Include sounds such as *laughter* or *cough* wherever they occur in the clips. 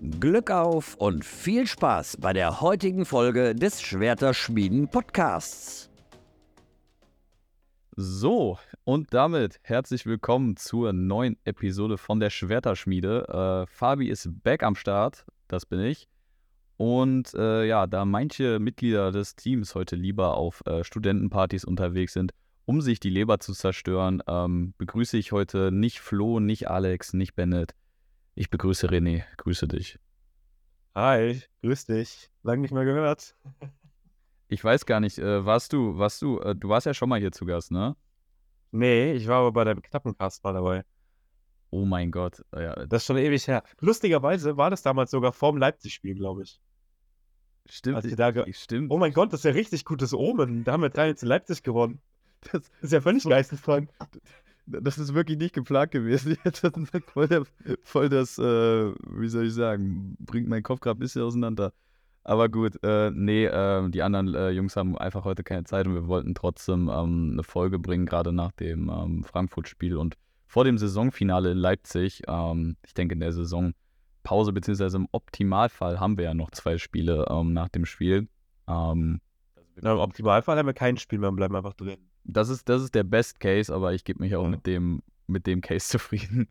Glück auf und viel Spaß bei der heutigen Folge des Schwerterschmieden Podcasts. So, und damit herzlich willkommen zur neuen Episode von der Schwerterschmiede. Äh, Fabi ist back am Start, das bin ich. Und äh, ja, da manche Mitglieder des Teams heute lieber auf äh, Studentenpartys unterwegs sind, um sich die Leber zu zerstören, ähm, begrüße ich heute nicht Flo, nicht Alex, nicht Bennett. Ich begrüße René. Grüße dich. Hi, grüß dich. Lang nicht mehr gehört. Ich weiß gar nicht, äh, warst du, warst du, äh, du warst ja schon mal hier zu Gast, ne? Nee, ich war aber bei deinem knappen Cast mal dabei. Oh mein Gott. Ja, Das ist schon ewig her. Lustigerweise war das damals sogar vorm Leipzig-Spiel, glaube ich. stimmt. Ihr da stimmt. Oh mein Gott, das ist ja richtig gutes Omen. Da haben wir 3 zu Leipzig gewonnen. Das, Das ist ja völlig geisteskrank. Das ist wirklich nicht geplant gewesen. *laughs* Das ist voll, der, voll das, äh, wie soll ich sagen, bringt meinen Kopf gerade ein bisschen auseinander. Aber gut, äh, nee, äh, die anderen äh, Jungs haben einfach heute keine Zeit und wir wollten trotzdem ähm, eine Folge bringen, gerade nach dem ähm, Frankfurt-Spiel und vor dem Saisonfinale in Leipzig. Ähm, ich denke, in der Saisonpause, beziehungsweise im Optimalfall haben wir ja noch zwei Spiele ähm, nach dem Spiel. Ähm, Na, Im Optimalfall haben wir kein Spiel mehr und bleiben einfach drin. Das ist, das ist der Best Case, aber ich gebe mich auch Ja. mit, dem, mit dem Case *laughs* zufrieden.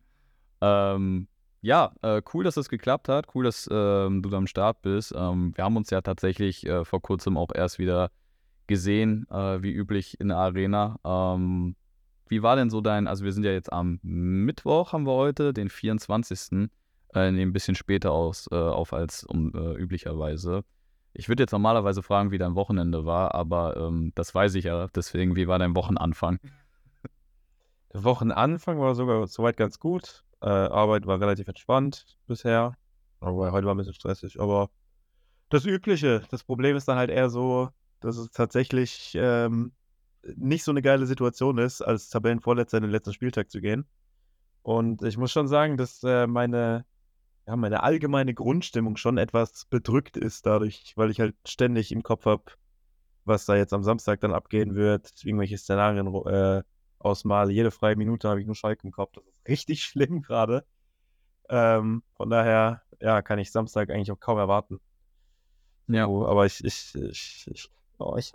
Ähm, ja, äh, cool, dass das geklappt hat. Cool, dass ähm, du da am Start bist. Ähm, wir haben uns ja tatsächlich äh, vor kurzem auch erst wieder gesehen, äh, wie üblich in der Arena. Ähm, wie war denn so dein, also wir sind ja jetzt am Mittwoch, haben wir heute, den 24. Äh, ein bisschen später aus, äh, auf als um, äh, üblicherweise. Ich würde jetzt normalerweise fragen, wie dein Wochenende war, aber ähm, das weiß ich ja. Deswegen, wie war dein Wochenanfang? Der Wochenanfang war sogar soweit ganz gut. Äh, Arbeit war relativ entspannt bisher. Aber heute war ein bisschen stressig. Aber das Übliche. Das Problem ist dann halt eher so, dass es tatsächlich ähm, nicht so eine geile Situation ist, als Tabellenvorletzter in den letzten Spieltag zu gehen. Und ich muss schon sagen, dass äh, meine, ja, meine allgemeine Grundstimmung schon etwas bedrückt ist dadurch, weil ich halt ständig im Kopf habe, was da jetzt am Samstag dann abgehen wird, irgendwelche Szenarien äh, ausmale. Jede freie Minute habe ich nur Schalke im Kopf. Das ist *laughs* richtig schlimm gerade. Ähm, von daher, ja, kann ich Samstag eigentlich auch kaum erwarten. Ja. So, aber ich, ich, ich, ich, oh, ich,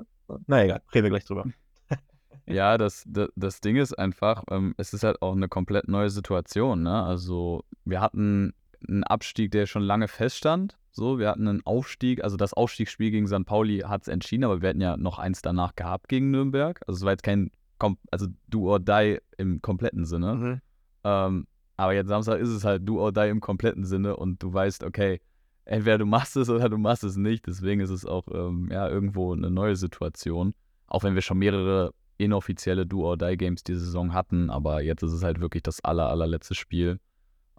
na egal, reden wir gleich drüber. Ja, das, das, das Ding ist einfach, ähm, es ist halt auch eine komplett neue Situation. Ne? Also, wir hatten einen Abstieg, der schon lange feststand. So, wir hatten einen Aufstieg, also das Aufstiegsspiel gegen St. Pauli hat es entschieden, aber wir hatten ja noch eins danach gehabt gegen Nürnberg. Also, es war jetzt kein, also do or die im kompletten Sinne. Mhm. Ähm, aber jetzt Samstag ist es halt do or die im kompletten Sinne und du weißt, okay, entweder du machst es oder du machst es nicht. Deswegen ist es auch ähm, ja, irgendwo eine neue Situation. Auch wenn wir schon mehrere inoffizielle do or die Games diese Saison hatten, aber jetzt ist es halt wirklich das aller, allerletzte Spiel.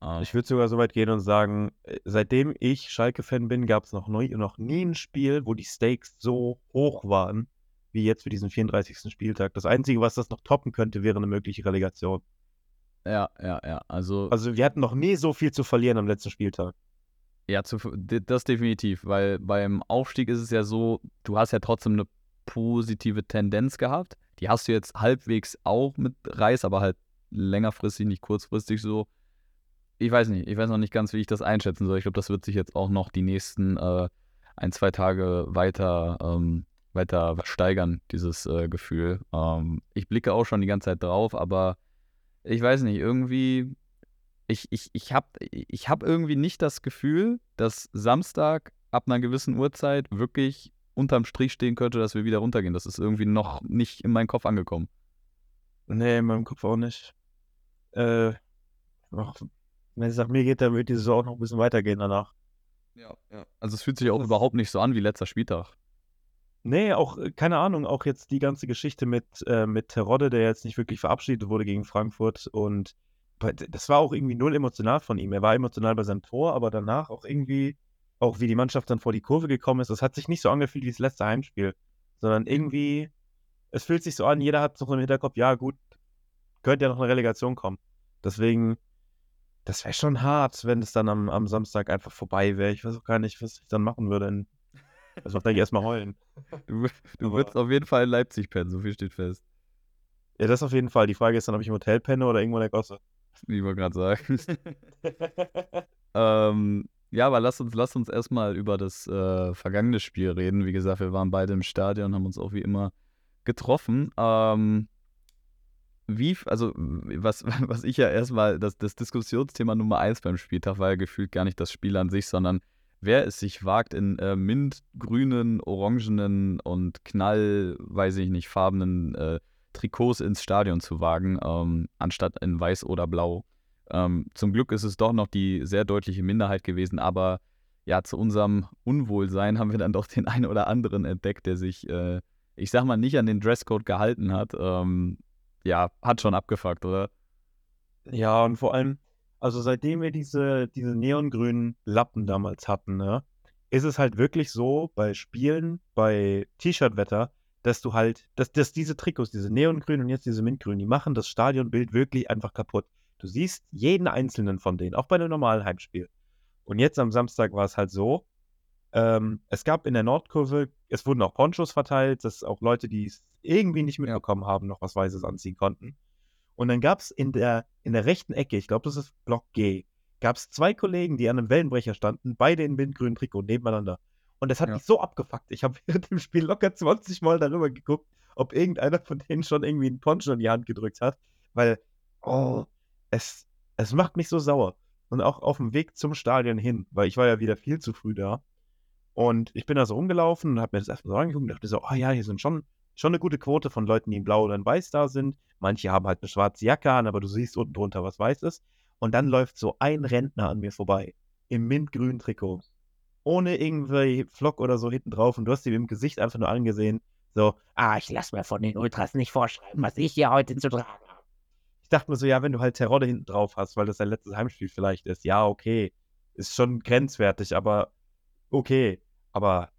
Ähm, Ich würde sogar so weit gehen und sagen, äh, seitdem ich Schalke-Fan bin, gab es noch, neu- noch nie ein Spiel, wo die Stakes so hoch waren, wie jetzt für diesen 34. Spieltag. Das Einzige, was das noch toppen könnte, wäre eine mögliche Relegation. ja, ja, ja. Also, Also wir hatten noch nie so viel zu verlieren am letzten Spieltag. ja, zu, das definitiv, weil beim Aufstieg ist es ja so, du hast ja trotzdem eine positive Tendenz gehabt. Die hast du jetzt halbwegs auch mit Reis, aber halt längerfristig, nicht kurzfristig so. Ich weiß nicht, ich weiß noch nicht ganz, wie ich das einschätzen soll. Ich glaube, das wird sich jetzt auch noch die nächsten äh, ein, zwei Tage weiter, ähm, weiter steigern, dieses äh, Gefühl. Ähm, ich blicke auch schon die ganze Zeit drauf, aber ich weiß nicht, irgendwie, ich, ich, ich habe ich hab irgendwie nicht das Gefühl, dass Samstag ab einer gewissen Uhrzeit wirklich unterm Strich stehen könnte, dass wir wieder runtergehen. Das ist irgendwie noch nicht in meinen Kopf angekommen. Nee, in meinem Kopf auch nicht. Äh, ach, wenn es nach mir geht, dann wird die Saison auch noch ein bisschen weitergehen danach. Ja, ja. Also es fühlt sich auch Das- überhaupt nicht so an wie letzter Spieltag. Nee, auch, äh, keine Ahnung, auch jetzt die ganze Geschichte mit, äh, mit Terodde, der jetzt nicht wirklich verabschiedet wurde gegen Frankfurt und das war auch irgendwie null emotional von ihm. Er war emotional bei seinem Tor, aber danach auch irgendwie, auch wie die Mannschaft dann vor die Kurve gekommen ist, das hat sich nicht so angefühlt wie das letzte Heimspiel, sondern irgendwie, es fühlt sich so an, jeder hat so im Hinterkopf, ja gut, könnte ja noch eine Relegation kommen. Deswegen, das wäre schon hart, wenn es dann am, am Samstag einfach vorbei wäre. Ich weiß auch gar nicht, was ich dann machen würde. *laughs* Also wahrscheinlich erstmal heulen. Du, du wirst auf jeden Fall in Leipzig pennen, so viel steht fest. Ja, das auf jeden Fall. Die Frage ist dann, ob ich im Hotel penne oder irgendwo in der Gosse. *laughs* Wie wir gerade sagen. *laughs* ähm, Ja, aber lass uns, lass uns erstmal über das äh, vergangene Spiel reden. Wie gesagt, wir waren beide im Stadion, haben uns auch wie immer getroffen. Ähm, wie, also was, *laughs* was ich ja erstmal, das, das Diskussionsthema Nummer eins beim Spieltag war ja gefühlt gar nicht das Spiel an sich, sondern wer es sich wagt, in äh, mintgrünen, orangenen und knall, weiß ich nicht, farbenen äh, Trikots ins Stadion zu wagen, ähm, anstatt in weiß oder blau. Ähm, zum Glück ist es doch noch die sehr deutliche Minderheit gewesen, aber ja, zu unserem Unwohlsein haben wir dann doch den einen oder anderen entdeckt, der sich, äh, ich sag mal, nicht an den Dresscode gehalten hat. Ähm, ja, hat schon abgefuckt, oder? Ja, und vor allem, also seitdem wir diese, diese neongrünen Lappen damals hatten, ne, ist es halt wirklich so bei Spielen, bei T-Shirt-Wetter, dass du halt, dass, dass diese Trikots, diese neongrünen und jetzt diese mintgrünen, die machen das Stadionbild wirklich einfach kaputt. Du siehst jeden einzelnen von denen, auch bei einem normalen Heimspiel. Und jetzt am Samstag war es halt so, ähm, es gab in der Nordkurve, es wurden auch Ponchos verteilt, dass auch Leute, die es irgendwie nicht mitbekommen haben, noch was Weißes anziehen konnten. Und dann gab es in der, in der rechten Ecke, ich glaube, das ist Block G, gab es zwei Kollegen, die an einem Wellenbrecher standen, beide in windgrünen Trikot nebeneinander. Und das hat ja. mich so abgefuckt. Ich habe *laughs* während dem Spiel locker 20 Mal darüber geguckt, ob irgendeiner von denen schon irgendwie einen Poncho in die Hand gedrückt hat. Weil, oh, es, es macht mich so sauer. Und auch auf dem Weg zum Stadion hin, weil ich war ja wieder viel zu früh da. Und ich bin da so rumgelaufen und habe mir das erstmal so angeguckt und dachte so, oh ja, hier sind schon, schon eine gute Quote von Leuten, die in blau oder in weiß da sind. Manche haben halt eine schwarze Jacke an, aber du siehst unten drunter, was weiß ist. Und dann läuft so ein Rentner an mir vorbei. Im mintgrünen Trikot. Ohne irgendwie Flock oder so hinten drauf. Und du hast ihm im Gesicht einfach nur angesehen, so, ah, ich lass mir von den Ultras nicht vorschreiben, was ich hier heute zu tragen habe ich dachte mir so, ja, wenn du halt Terodde hinten drauf hast, weil das dein letztes Heimspiel vielleicht ist, ja, okay. Ist schon grenzwertig, aber okay. Aber,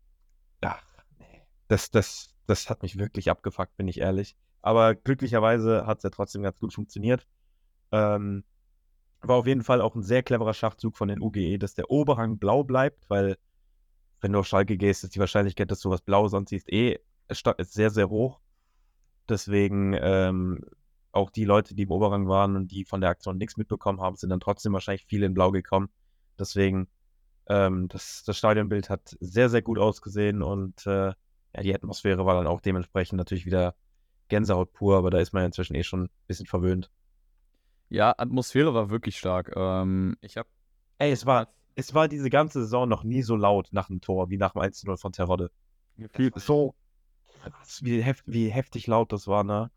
ach, nee. Das, das, das hat mich wirklich abgefuckt, bin ich ehrlich. Aber glücklicherweise hat es ja trotzdem ganz gut funktioniert. Ähm, war auf jeden Fall auch ein sehr cleverer Schachzug von den UGE, dass der Oberhang blau bleibt, weil wenn du auf Schalke gehst, ist die Wahrscheinlichkeit, dass du was Blaues anziehst, eh ist sehr, sehr hoch. Deswegen ähm, auch die Leute, die im Oberrang waren und die von der Aktion nichts mitbekommen haben, sind dann trotzdem wahrscheinlich viele in Blau gekommen. Deswegen, ähm, das, das Stadionbild hat sehr, sehr gut ausgesehen und äh, ja, die Atmosphäre war dann auch dementsprechend natürlich wieder Gänsehaut pur, aber da ist man ja inzwischen eh schon ein bisschen verwöhnt. Ja, Atmosphäre war wirklich stark. Ähm, ich habe. Ey, es war, es war diese ganze Saison noch nie so laut nach dem Tor wie nach dem 1-0 von Terodde. So wie, heft, wie heftig laut das war, ne?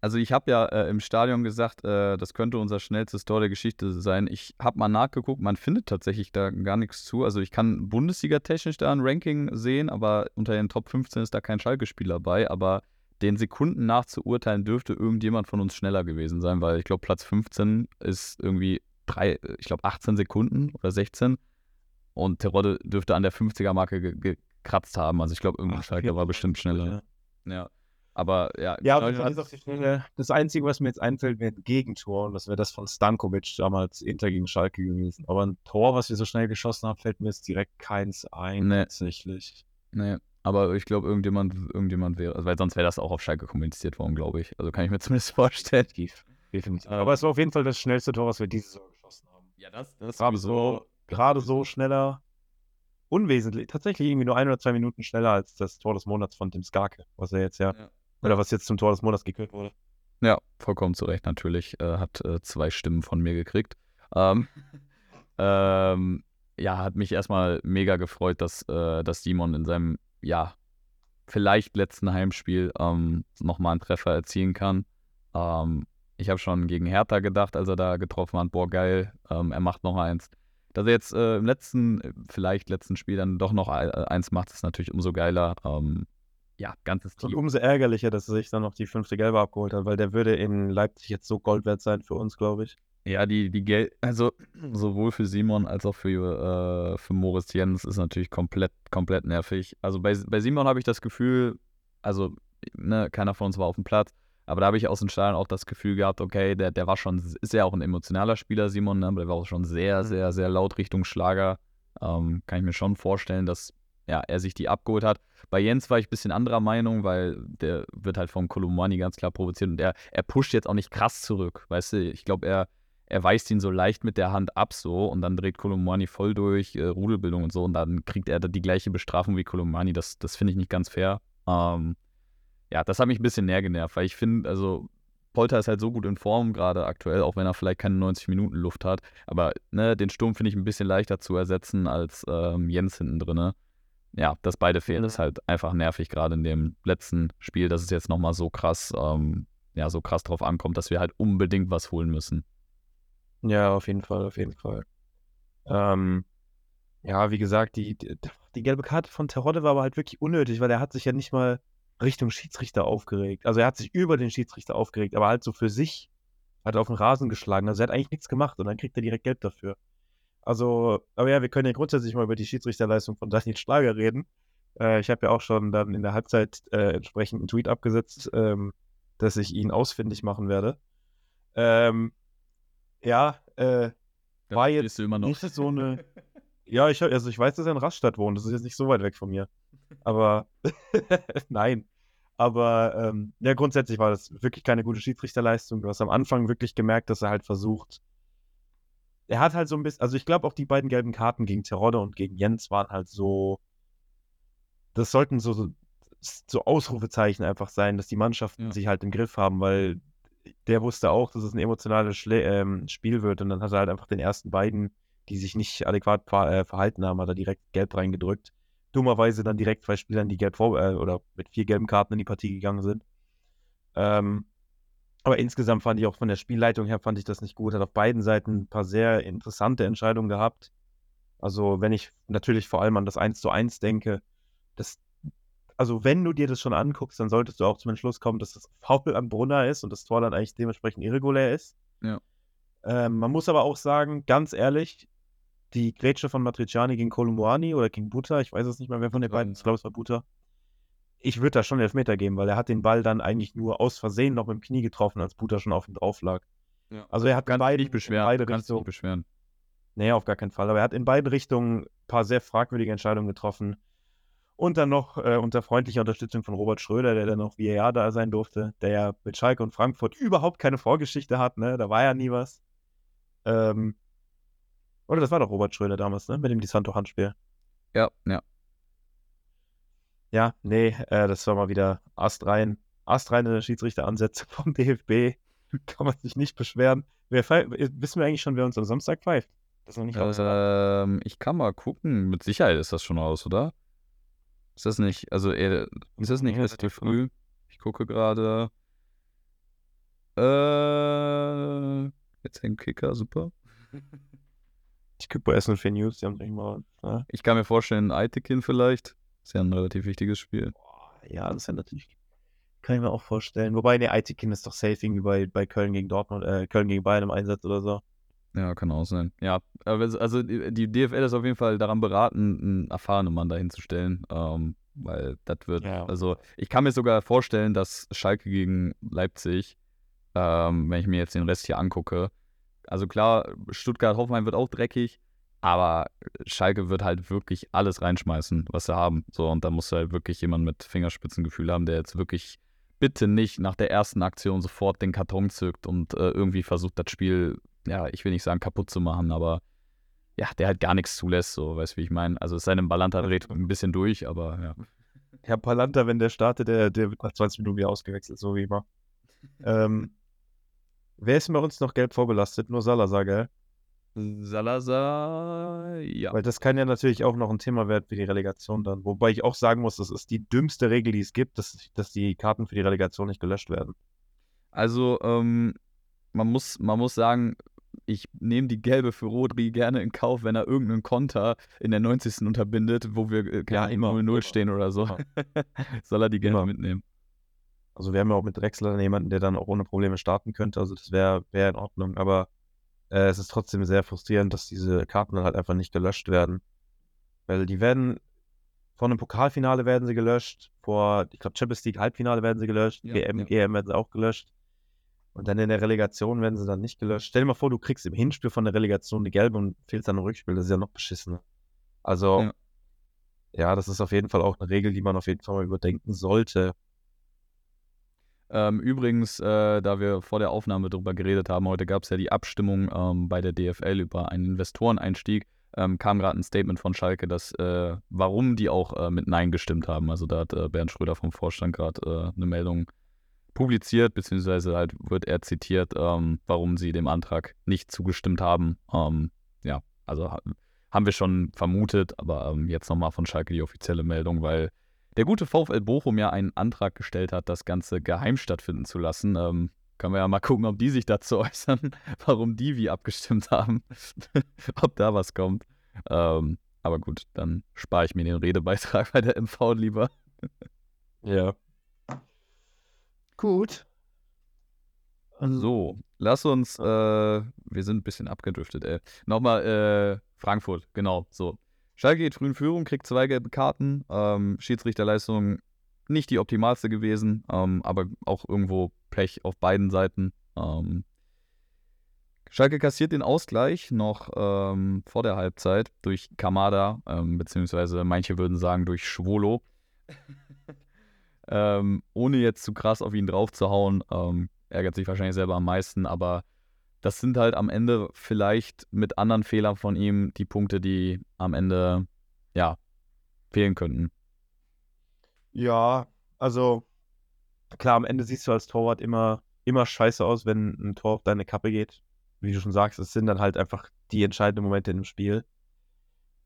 Also ich habe ja äh, im Stadion gesagt, äh, das könnte unser schnellstes Tor der Geschichte sein. Ich habe mal nachgeguckt, man findet tatsächlich da gar nichts zu. Also ich kann Bundesliga-technisch da ein Ranking sehen, aber unter den Top 15 ist da kein Schalke-Spieler bei. Aber den Sekunden nach zu urteilen dürfte irgendjemand von uns schneller gewesen sein, weil ich glaube, Platz 15 ist irgendwie drei, ich glaube 18 Sekunden oder 16. Und Terodde dürfte an der 50er-Marke gekratzt haben. Also ich glaube, irgendein Schalke war bestimmt schneller. Ja. ja. Aber ja, ja die Schnelle, das Einzige, was mir jetzt einfällt, wäre ein Gegentor. Und das wäre das von Stankovic damals Inter gegen Schalke gewesen. Aber ein Tor, was wir so schnell geschossen haben, fällt mir jetzt direkt keins ein, nee. tatsächlich. Nee, aber ich glaube, irgendjemand, irgendjemand wäre, also, weil sonst wäre das auch auf Schalke kommuniziert worden, glaube ich. Also kann ich mir *laughs* zumindest vorstellen. Aber es war auf jeden Fall das schnellste Tor, was wir diese Saison geschossen haben. Ja, das, das gerade so, gerade so schneller, unwesentlich, tatsächlich irgendwie nur ein oder zwei Minuten schneller als das Tor des Monats von Tim Skarke, was er jetzt ja, ja oder was jetzt zum Tor des Monats gekürt wurde. Ja, vollkommen zu Recht natürlich. Äh, hat äh, zwei Stimmen von mir gekriegt. Ähm, *laughs* ähm, ja, hat mich erstmal mega gefreut, dass, äh, dass Simon in seinem, ja, vielleicht letzten Heimspiel ähm, nochmal einen Treffer erzielen kann. Ähm, ich habe schon gegen Hertha gedacht, als er da getroffen hat, boah, geil, ähm, er macht noch eins. Dass er jetzt äh, im letzten, vielleicht letzten Spiel dann doch noch äh, eins macht, ist natürlich umso geiler. Ja, ganzes Team. Und umso ärgerlicher, dass er sich dann noch die fünfte Gelbe abgeholt hat, weil der würde in Leipzig jetzt so Gold wert sein für uns, glaube ich. Ja, die, die Gel also *clears throat* sowohl für Simon als auch für, äh, für Moritz Jens ist natürlich komplett, komplett nervig. Also bei, bei Simon habe ich das Gefühl, also ne, keiner von uns war auf dem Platz, aber da habe ich aus den Stadion auch das Gefühl gehabt, okay, der, der war schon, ist ja auch ein emotionaler Spieler, Simon, ne, aber der war auch schon sehr, mhm. sehr, sehr laut Richtung Schlager. Ähm, kann ich mir schon vorstellen, dass ja, er sich die abgeholt hat. Bei Jens war ich ein bisschen anderer Meinung, weil der wird halt vom Kolumani ganz klar provoziert und er, er pusht jetzt auch nicht krass zurück. Weißt du, ich glaube, er, er weist ihn so leicht mit der Hand ab so und dann dreht Kolomani voll durch, äh, Rudelbildung und so und dann kriegt er die gleiche Bestrafung wie Kolomani. Das, das finde ich nicht ganz fair. Ähm, ja, das hat mich ein bisschen näher genervt, weil ich finde, also Polter ist halt so gut in Form gerade aktuell, auch wenn er vielleicht keine 90 Minuten Luft hat. Aber ne, den Sturm finde ich ein bisschen leichter zu ersetzen als ähm, Jens hinten drin. Ja, dass beide fehlen, ist halt einfach nervig, gerade in dem letzten Spiel, dass es jetzt nochmal so krass, ähm, ja, so krass drauf ankommt, dass wir halt unbedingt was holen müssen. Ja, auf jeden Fall, auf jeden Fall. Ähm, ja, wie gesagt, die, die, gelbe Karte von Terodde war aber halt wirklich unnötig, weil er hat sich ja nicht mal Richtung Schiedsrichter aufgeregt. Also er hat sich über den Schiedsrichter aufgeregt, aber halt so für sich hat er auf den Rasen geschlagen. Also er hat eigentlich nichts gemacht und dann kriegt er direkt Gelb dafür. Also, aber ja, wir können ja grundsätzlich mal über die Schiedsrichterleistung von Daniel Schlager reden. Äh, ich habe ja auch schon dann in der Halbzeit äh, entsprechend einen Tweet abgesetzt, ähm, dass ich ihn ausfindig machen werde. Ähm, ja, äh, war jetzt immer noch. nicht so eine. *laughs* Ja, ich, also ich weiß, dass er in Rastatt wohnt. Das ist jetzt nicht so weit weg von mir. Aber *laughs* nein. Aber ähm, ja, grundsätzlich war das wirklich keine gute Schiedsrichterleistung. Du hast am Anfang wirklich gemerkt, dass er halt versucht. Er hat halt so ein bisschen, also ich glaube auch die beiden gelben Karten gegen Terodde und gegen Jens waren halt so. Das sollten so, so Ausrufezeichen einfach sein, dass die Mannschaften Ja. sich halt im Griff haben, weil der wusste auch, dass es ein emotionales Schle ähm, Spiel wird und dann hat er halt einfach den ersten beiden, die sich nicht adäquat ver äh, verhalten haben, hat er direkt gelb reingedrückt. Dummerweise dann direkt zwei Spielern, die gelb vor äh, oder mit vier gelben Karten in die Partie gegangen sind. Ähm, aber insgesamt fand ich auch von der Spielleitung her fand ich das nicht gut. Hat auf beiden Seiten ein paar sehr interessante Entscheidungen gehabt. Also wenn ich natürlich vor allem an das 1 zu 1 denke, das, also wenn du dir das schon anguckst, dann solltest du auch zum Entschluss kommen, dass das *laughs* Foul am Brunner ist und das Tor dann eigentlich dementsprechend irregulär ist. Ja. Ähm, man muss aber auch sagen, ganz ehrlich, die Grätsche von Matriciani gegen Kolumbuani oder gegen Buta, ich weiß es nicht mehr, wer von den beiden, ich glaube, es war Buta. Ich würde da schon Elfmeter geben, weil er hat den Ball dann eigentlich nur aus Versehen noch mit dem Knie getroffen, als Buta schon auf ihm drauf lag. Ja. Also er hat in dich beiden, nicht beschweren. in beide Kannst dich Richtungen nicht beschweren. Nee, auf gar keinen Fall. Aber er hat in beiden Richtungen ein paar sehr fragwürdige Entscheidungen getroffen. Und dann noch äh, unter freundlicher Unterstützung von Robert Schröder, der dann noch VAR da sein durfte, der ja mit Schalke und Frankfurt überhaupt keine Vorgeschichte hat, ne? Da war ja nie was. Ähm, oder das war doch Robert Schröder damals, ne? Mit dem Di Santo-Handspiel. Ja, ja. Ja, nee, äh, das war mal wieder astrein. Astreine Schiedsrichteransätze *laughs* vom DFB. *laughs* Kann man sich nicht beschweren. Wer pfeift- wissen wir eigentlich schon, wer uns am Samstag pfeift? Das ist noch nicht. Ähm, ich kann mal gucken. Mit Sicherheit ist das schon aus, oder? Ist das nicht, also äh, ist das nicht relativ früh? Ich gucke gerade. Äh, jetzt hängt Kicker, super. *laughs* Ich gucke bei SNF News, die haben nicht mal. Ja. Ich kann mir vorstellen, Aitekin vielleicht. Ist ja ein relativ wichtiges Spiel. Ja, das ist ja natürlich. Kann ich mir auch vorstellen. Wobei, ne, Aitekin ist doch safe irgendwie bei, bei Köln gegen Dortmund, äh, Köln gegen Bayern im Einsatz oder so. Ja, kann auch sein. Ja, also die die DFL ist auf jeden Fall daran beraten, einen erfahrenen Mann dahin zu stellen, ähm, weil das wird, Ja. also ich kann mir sogar vorstellen, dass Schalke gegen Leipzig, ähm, wenn ich mir jetzt den Rest hier angucke, also klar, Stuttgart-Hoffenheim wird auch dreckig, aber Schalke wird halt wirklich alles reinschmeißen, was sie haben. So, und da muss halt wirklich jemand mit Fingerspitzengefühl haben, der jetzt wirklich bitte nicht nach der ersten Aktion sofort den Karton zückt und äh, irgendwie versucht, das Spiel, ja, ich will nicht sagen kaputt zu machen, aber ja, der halt gar nichts zulässt, so, weißt du, wie ich meine? Also es sei denn, Balanta dreht ein bisschen durch, aber ja. Herr Palanta, wenn der startet, der, der wird nach 20 Minuten wieder ausgewechselt, so wie immer. ähm, wer ist bei uns noch gelb vorbelastet? Nur Salazar, gell? Salazar, ja. Weil das kann ja natürlich auch noch ein Thema werden für die Relegation dann. Wobei ich auch sagen muss, das ist die dümmste Regel, die es gibt, dass, dass die Karten für die Relegation nicht gelöscht werden. Also, ähm, man muss, man muss sagen, ich nehme die gelbe für Rodri gerne in Kauf, wenn er irgendeinen Konter in der 90. unterbindet, wo wir äh, Ja, immer, 0-0 immer. stehen oder so. Immer. *laughs* Soll er die gerne Immer. mitnehmen. Also wir haben ja auch mit Drexler jemanden, der dann auch ohne Probleme starten könnte. Also das wäre wär in Ordnung. Aber äh, es ist trotzdem sehr frustrierend, dass diese Karten dann halt einfach nicht gelöscht werden. Weil die werden, vor einem Pokalfinale werden sie gelöscht, vor, ich glaube, Champions League Halbfinale werden sie gelöscht, Ja, EM, ja. EM werden sie auch gelöscht. Und dann in der Relegation werden sie dann nicht gelöscht. Stell dir mal vor, du kriegst im Hinspiel von der Relegation die gelbe und fehlst dann im Rückspiel. Das ist ja noch beschissener. Also, Ja. ja, das ist auf jeden Fall auch eine Regel, die man auf jeden Fall mal überdenken sollte. Ähm, übrigens, äh, da wir vor der Aufnahme darüber geredet haben, heute gab es ja die Abstimmung ähm, bei der DFL über einen Investoreneinstieg. Ähm, kam gerade ein Statement von Schalke, dass äh, warum die auch äh, mit Nein gestimmt haben. Also da hat äh, Bernd Schröder vom Vorstand gerade äh, eine Meldung publiziert, beziehungsweise halt wird er zitiert, ähm, warum sie dem Antrag nicht zugestimmt haben. Ähm, ja, also ha haben wir schon vermutet, aber ähm, jetzt nochmal von Schalke die offizielle Meldung, weil der gute VfL Bochum ja einen Antrag gestellt hat, das Ganze geheim stattfinden zu lassen. Ähm, können wir ja mal *laughs* gucken, ob die sich dazu äußern, *laughs* warum die wie abgestimmt haben, *laughs* ob da was kommt. Ähm, aber gut, dann spare ich mir den Redebeitrag bei der MV lieber. Ja. Gut. So, lass uns, äh, wir sind ein bisschen abgedriftet, ey. Nochmal, äh, Frankfurt, genau, so. Schalke geht früh in Führung, kriegt zwei gelbe Karten. Ähm, Schiedsrichterleistung nicht die optimalste gewesen, ähm, aber auch irgendwo Pech auf beiden Seiten. Ähm, Schalke kassiert den Ausgleich noch ähm, vor der Halbzeit durch Kamada, ähm, beziehungsweise manche würden sagen durch Schwolo. *laughs* Ähm, ohne jetzt zu krass auf ihn drauf zu hauen, ärgert sich wahrscheinlich selber am meisten, aber das sind halt am Ende vielleicht mit anderen Fehlern von ihm die Punkte, die am Ende, ja, fehlen könnten. Ja, also klar, am Ende siehst du als Torwart immer, immer scheiße aus, wenn ein Tor auf deine Kappe geht. Wie du schon sagst, es sind dann halt einfach die entscheidenden Momente im Spiel.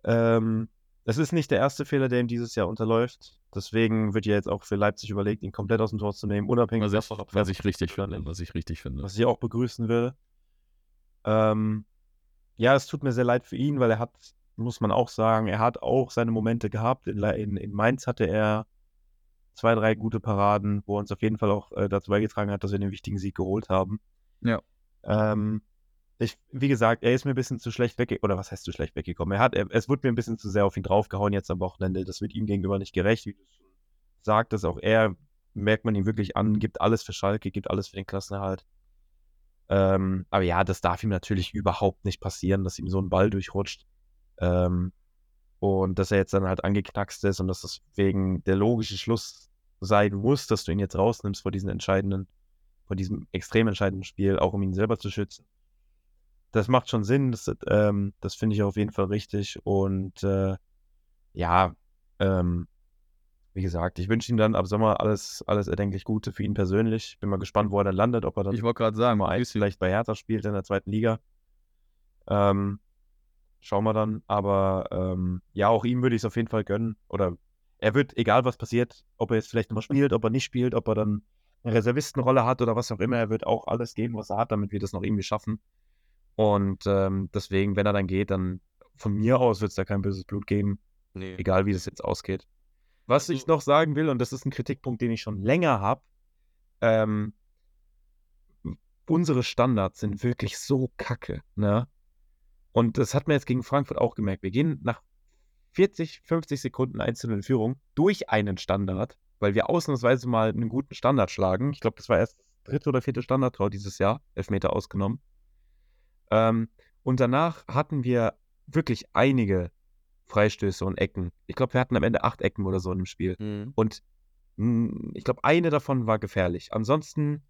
Ähm, es ist nicht der erste Fehler, der ihm dieses Jahr unterläuft. Deswegen wird ja jetzt auch für Leipzig überlegt, ihn komplett aus dem Tor zu nehmen, unabhängig was davon, ob was ich richtig finde, was ich richtig finde. Was ich auch begrüßen würde. Ähm, ja, es tut mir sehr leid für ihn, weil er hat, muss man auch sagen, er hat auch seine Momente gehabt. In, in, in Mainz hatte er zwei, drei gute Paraden, wo er uns auf jeden Fall auch äh, dazu beigetragen hat, dass wir den wichtigen Sieg geholt haben. Ja. Ähm, ich, wie gesagt, er ist mir ein bisschen zu schlecht weggekommen, oder was heißt zu schlecht weggekommen? Er hat, er, es wurde mir ein bisschen zu sehr auf ihn draufgehauen jetzt am Wochenende. Das wird ihm gegenüber nicht gerecht, wie du schon sagtest. Auch er merkt man ihm wirklich an, gibt alles für Schalke, gibt alles für den Klassenerhalt. Ähm, aber ja, das darf ihm natürlich überhaupt nicht passieren, dass ihm so ein Ball durchrutscht. Ähm, und dass er jetzt dann halt angeknackst ist und dass das wegen der logische Schluss sein muss, dass du ihn jetzt rausnimmst vor diesen entscheidenden, vor diesem extrem entscheidenden Spiel, auch um ihn selber zu schützen. Das macht schon Sinn, das, ähm, das finde ich auf jeden Fall richtig. Und äh, ja, ähm, wie gesagt, ich wünsche ihm dann ab Sommer alles, alles erdenklich Gute für ihn persönlich. Bin mal gespannt, wo er dann landet, ob er dann ich wollte gerade sagen, mal eins vielleicht bei Hertha spielt in der zweiten Liga. Ähm, schauen wir dann. Aber ähm, ja, auch ihm würde ich es auf jeden Fall gönnen. Oder er wird, egal was passiert, ob er jetzt vielleicht nochmal spielt, ob er nicht spielt, ob er dann eine Reservistenrolle hat oder was auch immer, er wird auch alles geben, was er hat, damit wir das noch irgendwie schaffen. Und ähm, deswegen, wenn er dann geht, dann von mir aus wird es da kein böses Blut geben. Nee. Egal wie das jetzt ausgeht. Was ich noch sagen will, und das ist ein Kritikpunkt, den ich schon länger habe, ähm, unsere Standards sind wirklich so kacke, ne? Und das hat man jetzt gegen Frankfurt auch gemerkt. Wir gehen nach 40, 50 Sekunden einzeln in Führung durch einen Standard, weil wir ausnahmsweise mal einen guten Standard schlagen. Ich glaube, das war erst das dritte oder vierte Standardtor dieses Jahr, Elfmeter ausgenommen. Ähm, und danach hatten wir wirklich einige Freistöße und Ecken. Ich glaube, wir hatten am Ende acht Ecken oder so in dem Spiel. Mhm. Und mh, hm, ich glaube, eine davon war gefährlich. Ansonsten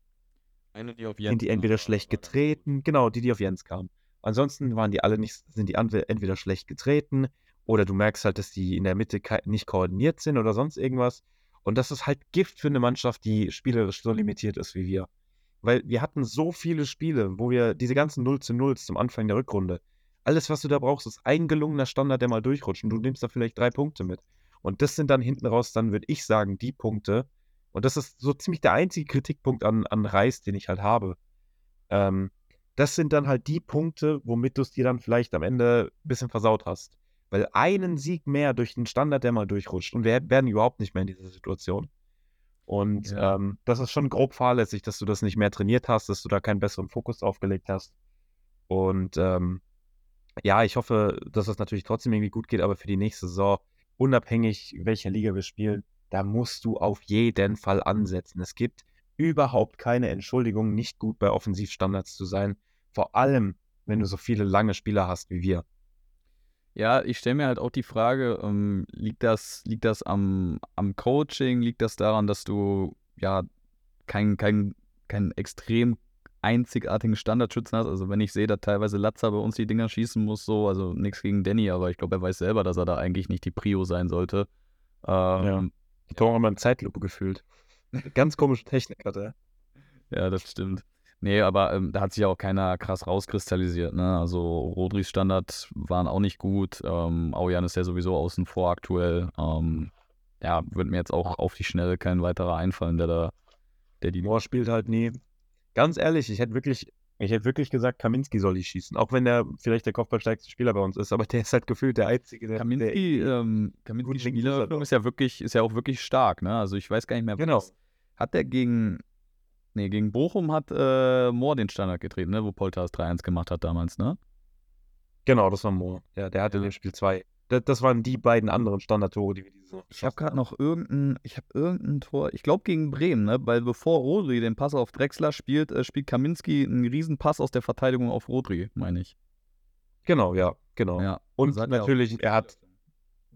eine, die sind die entweder schlecht getreten, genau, die, die auf Jens kamen. Ansonsten waren die alle nicht, sind die entweder schlecht getreten oder du merkst halt, dass die in der Mitte nicht koordiniert sind oder sonst irgendwas. Und das ist halt Gift für eine Mannschaft, die spielerisch so limitiert ist wie wir. Weil wir hatten so viele Spiele, wo wir diese ganzen 0 zu 0 zum Anfang der Rückrunde, alles, was du da brauchst, ist ein gelungener Standard, der mal durchrutscht und du nimmst da vielleicht drei Punkte mit. Und das sind dann hinten raus, dann würde ich sagen, die Punkte. Und das ist so ziemlich der einzige Kritikpunkt an, an Reis, den ich halt habe. Ähm, das sind dann halt die Punkte, womit du es dir dann vielleicht am Ende ein bisschen versaut hast. Weil einen Sieg mehr durch den Standard, der mal durchrutscht. Und wir werden überhaupt nicht mehr in dieser Situation. Und ja. ähm, das ist schon grob fahrlässig, dass du das nicht mehr trainiert hast, dass du da keinen besseren Fokus aufgelegt hast. Und ähm, ja, ich hoffe, dass es natürlich trotzdem irgendwie gut geht, aber für die nächste Saison, unabhängig welcher Liga wir spielen, da musst du auf jeden Fall ansetzen. Es gibt überhaupt keine Entschuldigung, nicht gut bei Offensivstandards zu sein. Vor allem, wenn du so viele lange Spieler hast wie wir. Ja, ich stelle mir halt auch die Frage, ähm, liegt das, liegt das am, am Coaching, liegt das daran, dass du ja keinen kein, kein extrem einzigartigen Standardschützen hast. Also wenn ich sehe, dass teilweise Latzer bei uns die Dinger schießen muss, so, also nichts gegen Danny, aber ich glaube, er weiß selber, dass er da eigentlich nicht die Prio sein sollte. Ähm, Ja. Die Tor haben wir in Zeitlupe gefühlt. *laughs* Ganz komische Technik hat er. Ja, das stimmt. Nee, aber ähm, da hat sich auch keiner krass rauskristallisiert. Ne? Also Rodris Standard waren auch nicht gut. Ähm, Aujan ist ja sowieso außen vor aktuell. Ähm, ja, wird mir jetzt auch auf die Schnelle kein weiterer einfallen, der da, der die. Moore spielt halt nie. Ganz ehrlich, ich hätte wirklich, ich hätte wirklich gesagt, Kaminski soll die schießen. Auch wenn der vielleicht der kopfballstärkste Spieler bei uns ist, aber *laughs* der ist halt gefühlt der Einzige, der. Kaminski, der, ähm, Kaminski guten Linken Spieler Fuß hat. ist ja wirklich, ist ja auch wirklich stark, ne? Also ich weiß gar nicht mehr, Genau. was- hat der gegen, nee, gegen Bochum hat äh, Mohr den Standard getreten, ne? Wo Polter das 3-1 gemacht hat damals, ne? Genau, das war Moore. Ja, der hatte in Ja. dem Spiel zwei. Das, das waren die beiden anderen Standardtore, die wir diese Saison Ich habe gerade noch irgendein, ich habe irgendein Tor, ich glaube gegen Bremen, ne? Weil bevor Rodri den Pass auf Drexler spielt, äh, spielt Kaminski einen riesen Pass aus der Verteidigung auf Rodri, meine ich. Genau, ja, genau. Ja. Und hat er natürlich, er hat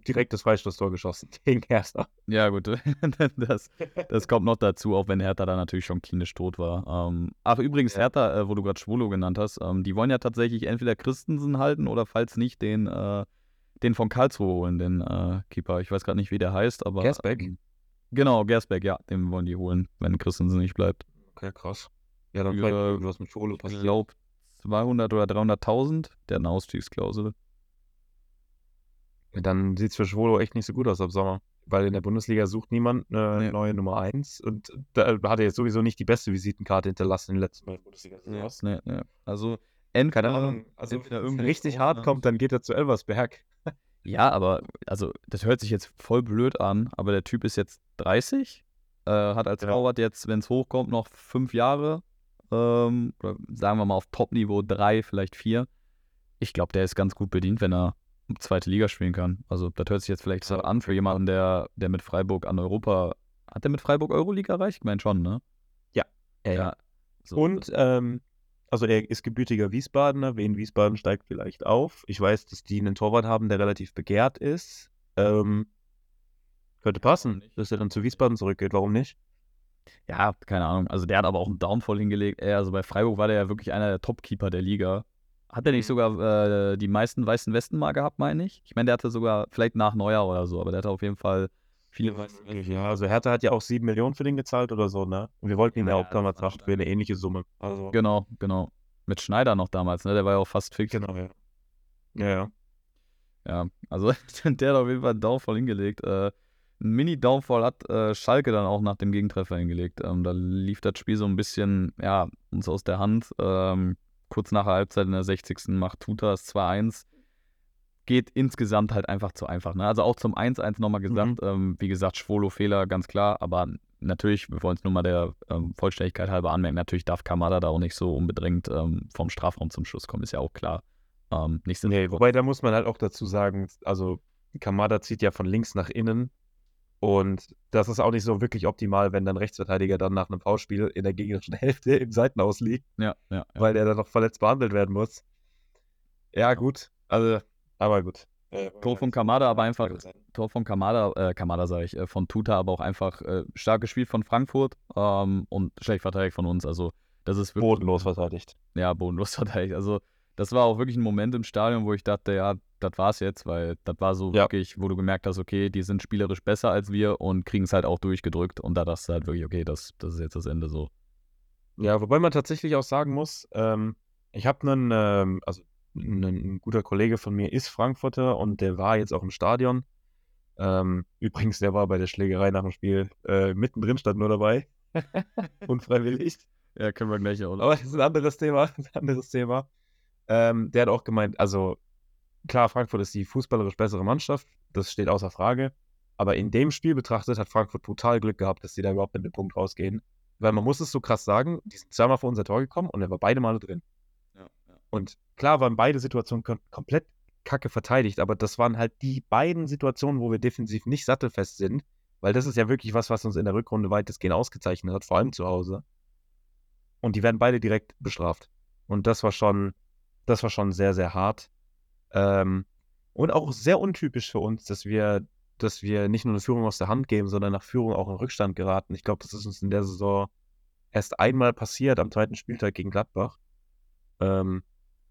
direkt das Freistoßtor geschossen *laughs* gegen Hertha. Ja, gut, *laughs* das, das kommt noch dazu, auch wenn Hertha da natürlich schon klinisch tot war. Ähm, ach, übrigens, Ja. Hertha, äh, wo du gerade Schwolo genannt hast, ähm, die wollen ja tatsächlich entweder Christensen halten oder falls nicht den, äh, den von Karlsruhe holen, den äh, Keeper. Ich weiß gerade nicht, wie der heißt, aber. Gersbeck? ähm, Genau, Gersbeck, ja, den wollen die holen, wenn Christensen nicht bleibt. Okay, krass. Ja, dann Für- irgendwas mit Schole Ich passiert. glaube 200 oder 300.000, der hat eine Ausstiegsklausel. Dann sieht es für Schwolo echt nicht so gut aus ab Sommer. Weil in der Bundesliga sucht niemand eine Nee. neue Nummer 1 und da hat er jetzt sowieso nicht die beste Visitenkarte hinterlassen in den letzten beiden Bundesliga-Saisons. Nee, nee. Also, entweder, Keine Ahnung. Also, wenn irgendwie richtig hart kommt, dann geht er zu Elversberg. Ja, aber, also, das hört sich jetzt voll blöd an, aber der Typ ist jetzt 30, äh, hat als Ja. Torwart jetzt, wenn es hochkommt, noch fünf Jahre, ähm, oder sagen wir mal auf Top-Niveau drei, vielleicht vier. Ich glaube, der ist ganz gut bedient, wenn er zweite Liga spielen kann. Also, das hört sich jetzt vielleicht Ja. an für jemanden, der, der mit Freiburg an Europa. Hat der mit Freiburg Euroliga erreicht? Ich meine schon, ne? So, Und ähm, also er ist gebürtiger Wiesbadener. Wien Wiesbaden steigt vielleicht auf. Ich weiß, dass die einen Torwart haben, der relativ begehrt ist. Ähm, könnte passen, dass er dann zu Wiesbaden zurückgeht. Warum nicht? Ja, keine Ahnung. Also der hat aber auch einen Downfall hingelegt. Also bei Freiburg war der ja wirklich einer der Top-Keeper der Liga. Hat er nicht Mhm. sogar äh, die meisten weißen Westen mal gehabt, meine ich? Ich meine, der hatte sogar vielleicht nach Neujahr oder so, aber der hatte auf jeden Fall viele weiße Westen. Ja, also Hertha hat ja auch sieben Millionen für den gezahlt oder so, ne? Und wir wollten ihn ja Ja, auch damals haben für eine ähnliche Summe. Also, Genau, genau. Mit Schneider noch damals, ne? Der war ja auch fast fix. genau, ja. Ja, ja. Ja, also *laughs* der hat auf jeden Fall einen Downfall hingelegt. Äh, ein Mini-Downfall hat äh, Schalke dann auch nach dem Gegentreffer hingelegt. Ähm, da lief das Spiel so ein bisschen, ja, uns aus der Hand. Ähm, kurz nach der Halbzeit in der 60. macht Tuta das 2-1. Geht insgesamt halt einfach zu einfach. Ne? Also auch zum 1-1 nochmal gesagt. Ähm, wie gesagt, Schwolo-Fehler, ganz klar. Aber natürlich, wir wollen es nur mal der ähm, Vollständigkeit halber anmerken, natürlich darf Kamada da auch nicht so unbedingt ähm, vom Strafraum zum Schuss kommen, ist ja auch klar. Ähm, Nee, wobei da muss man halt auch dazu sagen, also Kamada zieht ja von links nach innen und das ist auch nicht so wirklich optimal, wenn dann Rechtsverteidiger dann nach einem Foulspiel in der gegnerischen *laughs* Hälfte im Seitenaus liegt, Ja, ja, ja. weil der dann noch verletzt behandelt werden muss. Ja, gut, also, aber gut. Äh, Tor von Kamada, aber einfach Tor von Kamada, äh, Kamada sage ich, äh, von Tuta, aber auch einfach äh, stark gespielt von Frankfurt ähm, und schlecht verteidigt von uns. Also das ist wirklich bodenlos verteidigt. ja bodenlos *laughs* verteidigt. Also das war auch wirklich ein Moment im Stadion, wo ich dachte, ja, das war's jetzt, weil das war so Ja. wirklich, wo du gemerkt hast, okay, die sind spielerisch besser als wir und kriegen es halt auch durchgedrückt und da dachte du halt wirklich, okay, das, das ist jetzt das Ende so. Ja, wobei man tatsächlich auch sagen muss, ähm, ich habe einen, ähm, also ein, ein guter Kollege von mir ist Frankfurter und der war jetzt auch im Stadion. Ähm, übrigens, der war bei der Schlägerei nach dem Spiel äh, mittendrin, stand nur dabei. *laughs* Unfreiwillig. Ja, können wir gleich auch. Aber das ist ein anderes Thema. *laughs* Ein anderes Thema. Ähm, der hat auch gemeint, also klar, Frankfurt ist die fußballerisch bessere Mannschaft, das steht außer Frage. Aber in dem Spiel betrachtet hat Frankfurt total Glück gehabt, dass sie da überhaupt mit dem Punkt rausgehen. Weil man muss es so krass sagen, die sind zweimal vor unser Tor gekommen und er war beide Male drin. Und klar waren beide Situationen kom komplett kacke verteidigt, aber das waren halt die beiden Situationen, wo wir defensiv nicht sattelfest sind, weil das ist ja wirklich was, was uns in der Rückrunde weitestgehend ausgezeichnet hat, vor allem zu Hause. Und die werden beide direkt bestraft. Und das war schon, das war schon sehr, sehr hart. Ähm, und auch sehr untypisch für uns, dass wir, dass wir nicht nur eine Führung aus der Hand geben, sondern nach Führung auch in Rückstand geraten. Ich glaube, das ist uns in der Saison erst einmal passiert am zweiten Spieltag gegen Gladbach. Ähm,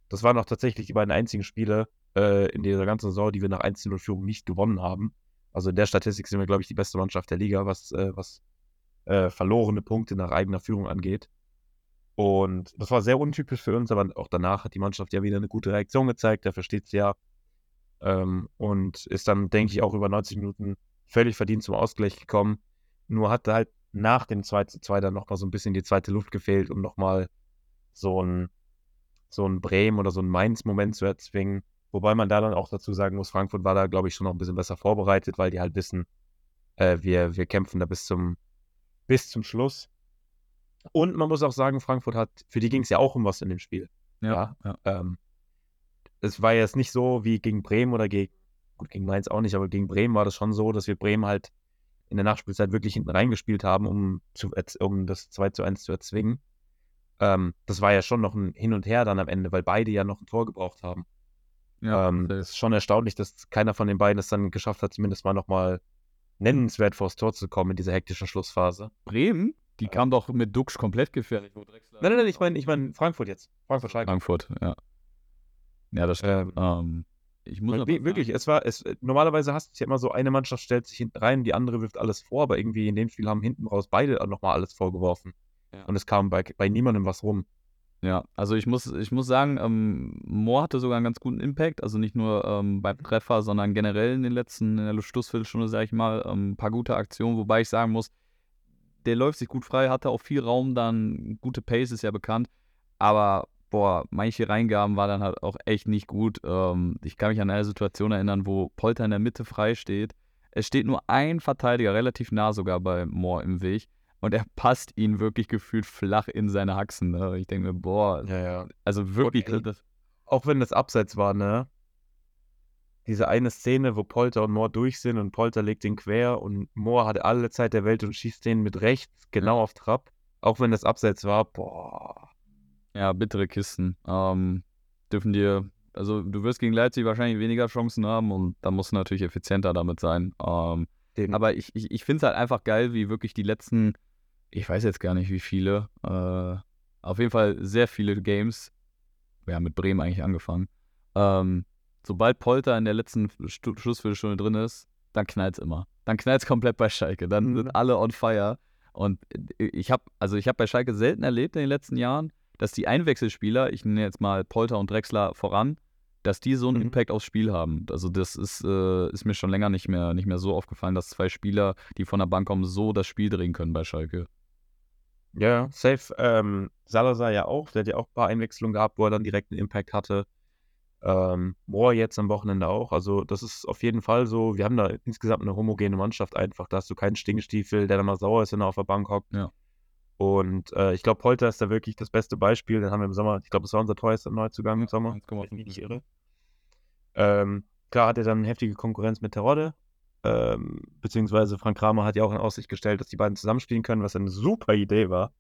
das waren auch tatsächlich die beiden einzigen Spiele äh, in dieser ganzen Saison, die wir nach 1-0-Führung nicht gewonnen haben. Also in der Statistik sind wir, glaube ich, die beste Mannschaft der Liga, was, äh, was äh, verlorene Punkte nach eigener Führung angeht. Und das war sehr untypisch für uns, aber auch danach hat die Mannschaft ja wieder eine gute Reaktion gezeigt, der versteht es ja. Ähm, und ist dann, denke ich, auch über 90 Minuten völlig verdient zum Ausgleich gekommen. Nur hatte halt nach dem 2 zu 2 dann nochmal so ein bisschen die zweite Luft gefehlt, um nochmal so ein, so ein Bremen oder so ein Mainz-Moment zu erzwingen. Wobei man da dann auch dazu sagen muss, Frankfurt war da, glaube ich, schon noch ein bisschen besser vorbereitet, weil die halt wissen, äh, wir, wir kämpfen da bis zum, bis zum Schluss. Und man muss auch sagen, Frankfurt hat, für die ging es ja auch um was in dem Spiel. Ja, ja. Ähm, es war jetzt nicht so wie gegen Bremen oder gegen, gut, gegen Mainz auch nicht, aber gegen Bremen war das schon so, dass wir Bremen halt in der Nachspielzeit wirklich hinten reingespielt haben, um, zu, um das 2 zu 1 zu erzwingen. Ähm, das war ja schon noch ein Hin und Her dann am Ende, weil beide ja noch ein Tor gebraucht haben. Ja, ähm, das ist schon erstaunlich, dass keiner von den beiden es dann geschafft hat, zumindest mal nochmal nennenswert vors Tor zu kommen in dieser hektischen Schlussphase. Bremen, die kam doch mit Dux komplett gefährlich. Wo Drexler Nein, nein, nein, ich meine ich mein Frankfurt jetzt. Frankfurt Schalke. Frankfurt, ja. Ja, das stimmt. Ähm, Ähm, ich muss sagen- wirklich, es war, es, normalerweise hast du es ja immer so, eine Mannschaft stellt sich hinten rein, die andere wirft alles vor, aber irgendwie in dem Spiel haben hinten raus beide nochmal alles vorgeworfen. Ja. Und es kam bei, bei niemandem was rum. Ja, also ich muss, ich muss sagen, ähm, Moore hatte sogar einen ganz guten Impact, also nicht nur ähm, beim Treffer, sondern generell in den letzten, in der Schlussviertelstunde, sage ich mal, ähm, ein paar gute Aktionen, wobei ich sagen muss, der läuft sich gut frei, hatte auch viel Raum, dann gute Pace ist ja bekannt, aber boah, manche Reingaben war dann halt auch echt nicht gut. Ähm, ich kann mich an eine Situation erinnern, wo Polter in der Mitte frei steht. Es steht nur ein Verteidiger, relativ nah sogar bei Moore im Weg. Und er passt ihn wirklich gefühlt flach in seine Haxen. Ne? Ich denke mir, boah, Ja, ja. also wirklich, ey, das, Auch wenn das Abseits war, ne? Diese eine Szene, wo Polter und Moore durch sind und Polter legt den quer und Moore hat alle Zeit der Welt und schießt den mit rechts genau auf Trab. Auch wenn das Abseits war, boah. ja, bittere Kisten. Ähm, dürfen dir, also du wirst gegen Leipzig wahrscheinlich weniger Chancen haben und da musst du natürlich effizienter damit sein. Ähm, aber ich, ich, ich finde es halt einfach geil, wie wirklich die letzten, ich weiß jetzt gar nicht wie viele, äh, auf jeden Fall sehr viele Games, wir haben mit Bremen eigentlich angefangen, ähm, sobald Polter in der letzten Stu Schlussviertelstunde drin ist, dann knallt es immer. Dann knallt es *laughs* komplett bei Schalke. Dann Mhm. sind alle on fire. Und äh, ich habe, also ich habe bei Schalke selten erlebt in den letzten Jahren, dass die Einwechselspieler, ich nenne jetzt mal Polter und Drexler voran, dass die so einen Mhm. Impact aufs Spiel haben. Also das ist, äh, ist mir schon länger nicht mehr, nicht mehr so aufgefallen, dass zwei Spieler, die von der Bank kommen, so das Spiel drehen können bei Schalke. Ja, safe. Ähm, Salazar ja auch, der hat ja auch ein paar Einwechslungen gehabt, wo er dann direkt einen Impact hatte. Ähm, Moore jetzt am Wochenende auch. Also, das ist auf jeden Fall so. Wir haben da insgesamt eine homogene Mannschaft einfach. Da hast du keinen Stinkstiefel, der dann mal sauer ist, wenn er auf der Bank hockt. Ja. Und äh, ich glaube, Polter ist da wirklich das beste Beispiel. Den haben wir im Sommer, ich glaube, das war unser teuerster Neuzugang im Sommer. wenn ich mich nicht irre. Ähm, klar hat er dann heftige Konkurrenz mit Terodde. Ähm, beziehungsweise Frank Kramer hat ja auch in Aussicht gestellt, dass die beiden zusammenspielen können, was eine super Idee war.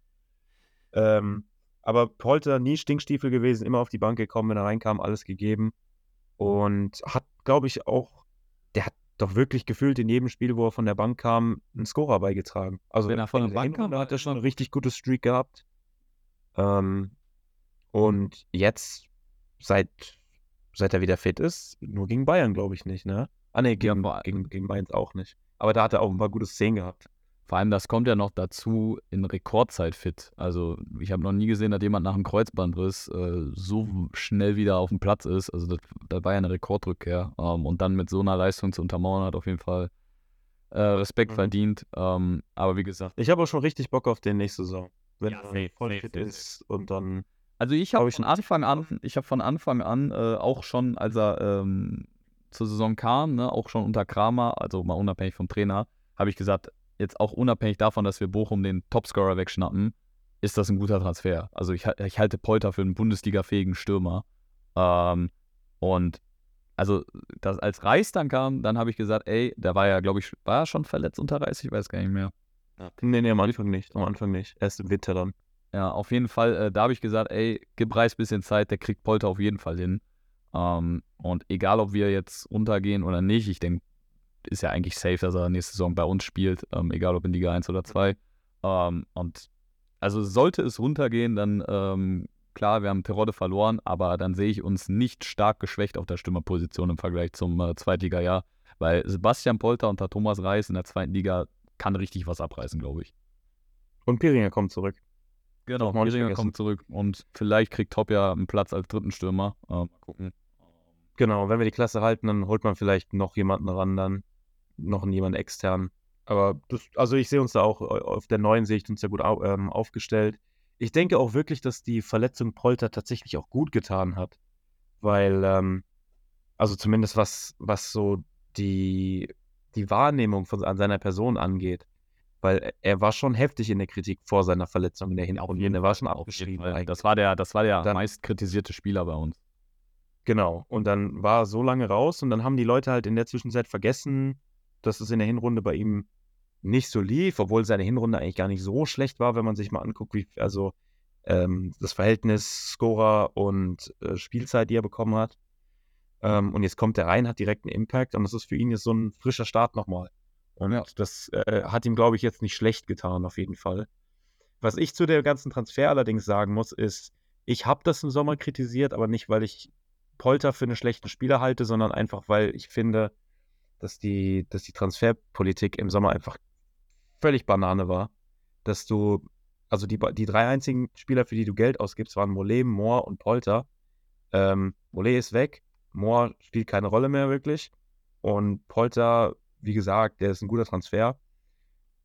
Ähm, aber Polter nie Stinkstiefel gewesen, immer auf die Bank gekommen, wenn er reinkam, alles gegeben. Und hat, glaube ich, auch, der hat doch wirklich gefühlt in jedem Spiel, wo er von der Bank kam, einen Scorer beigetragen. Also Wenn er von der Bank kam, hat er schon immer- ein richtig gutes Streak gehabt. Ähm, und jetzt, seit, seit er wieder fit ist, nur gegen Bayern, glaube ich nicht, ne? Ah, ne, gegen, vor- gegen, gegen Mainz auch nicht. Aber da hat er auch ein paar gute Szenen gehabt. Vor allem, das kommt ja noch dazu in Rekordzeit fit. Also, ich habe noch nie gesehen, dass jemand nach einem Kreuzbandriss äh, so schnell wieder auf dem Platz ist. Also, das, das war ja eine Rekordrückkehr. Ähm, und dann mit so einer Leistung zu untermauern, hat auf jeden Fall äh, Respekt Mhm. verdient. Ähm, aber wie gesagt, Ich habe auch schon richtig Bock auf den nächste Saison. Wenn Ja, er safe, voll safe, fit safe, ist und dann. Also ich Hab habe ich von schon Anfang an, ich habe von Anfang an äh, auch schon, als er ähm, zur Saison kam, ne, auch schon unter Kramer, also mal unabhängig vom Trainer, habe ich gesagt, jetzt auch unabhängig davon, dass wir Bochum den Topscorer wegschnappen, ist das ein guter Transfer. Also ich, ich halte Polter für einen Bundesliga-fähigen Stürmer. Ähm, und also das, als Reis dann kam, dann habe ich gesagt, ey, der war ja, glaube ich, war er schon verletzt unter Reis, ich weiß gar nicht mehr. Nee, nee, am Anfang nicht. Am Anfang nicht. Erst im Winter dann. Ja, auf jeden Fall, äh, da habe ich gesagt, ey, gib Reis ein bisschen Zeit, der kriegt Polter auf jeden Fall hin. Ähm, und egal, ob wir jetzt runtergehen oder nicht, ich denke, ist ja eigentlich safe, dass er nächste Saison bei uns spielt, ähm, egal ob in Liga 1 oder 2. Ähm, und also sollte es runtergehen, dann ähm, klar, wir haben Terodde verloren, aber dann sehe ich uns nicht stark geschwächt auf der Stürmerposition im Vergleich zum äh, Zweitliga-Jahr, weil Sebastian Polter unter Thomas Reis in der zweiten Liga kann richtig was abreißen, glaube ich. Und Piringer kommt zurück. Genau, Piringer kommt zurück und vielleicht kriegt Top ja einen Platz als dritten Stürmer. Äh, mal gucken. Genau, wenn wir die Klasse halten, dann holt man vielleicht noch jemanden ran, dann noch jemanden extern. Aber das, also ich sehe uns da auch, äh, auf der neuen sehe ich uns da gut au, ähm, aufgestellt. Ich denke auch wirklich, dass die Verletzung Polter tatsächlich auch gut getan hat. Weil, ähm, also zumindest was, was so die, die Wahrnehmung von, an seiner Person angeht. Weil er- war schon heftig in der Kritik vor seiner Verletzung in der Hinrunde. Er war schon Auf jeden abgeschrieben. Fall. eigentlich. Das war der, das war der Dann- meist kritisierte Spieler bei uns. Genau. Und dann war er so lange raus und dann haben die Leute halt in der Zwischenzeit vergessen, dass es in der Hinrunde bei ihm nicht so lief, obwohl seine Hinrunde eigentlich gar nicht so schlecht war, wenn man sich mal anguckt, wie also ähm, das Verhältnis Scorer und äh, Spielzeit, die er bekommen hat. Ähm, und jetzt kommt er rein, hat direkt einen Impact und das ist für ihn jetzt so ein frischer Start nochmal. Und das äh, hat ihm, glaube ich, jetzt nicht schlecht getan, auf jeden Fall. Was ich zu der ganzen Transfer allerdings sagen muss, ist, ich habe das im Sommer kritisiert, aber nicht, weil ich Polter für einen schlechten Spieler halte, sondern einfach, weil ich finde, dass die, dass die Transferpolitik im Sommer einfach völlig Banane war. Dass du, also die, die drei einzigen Spieler, für die du Geld ausgibst, waren Mollet, Moore und Polter. Ähm, Mollet ist weg, Moore spielt keine Rolle mehr wirklich. Und Polter, wie gesagt, der ist ein guter Transfer,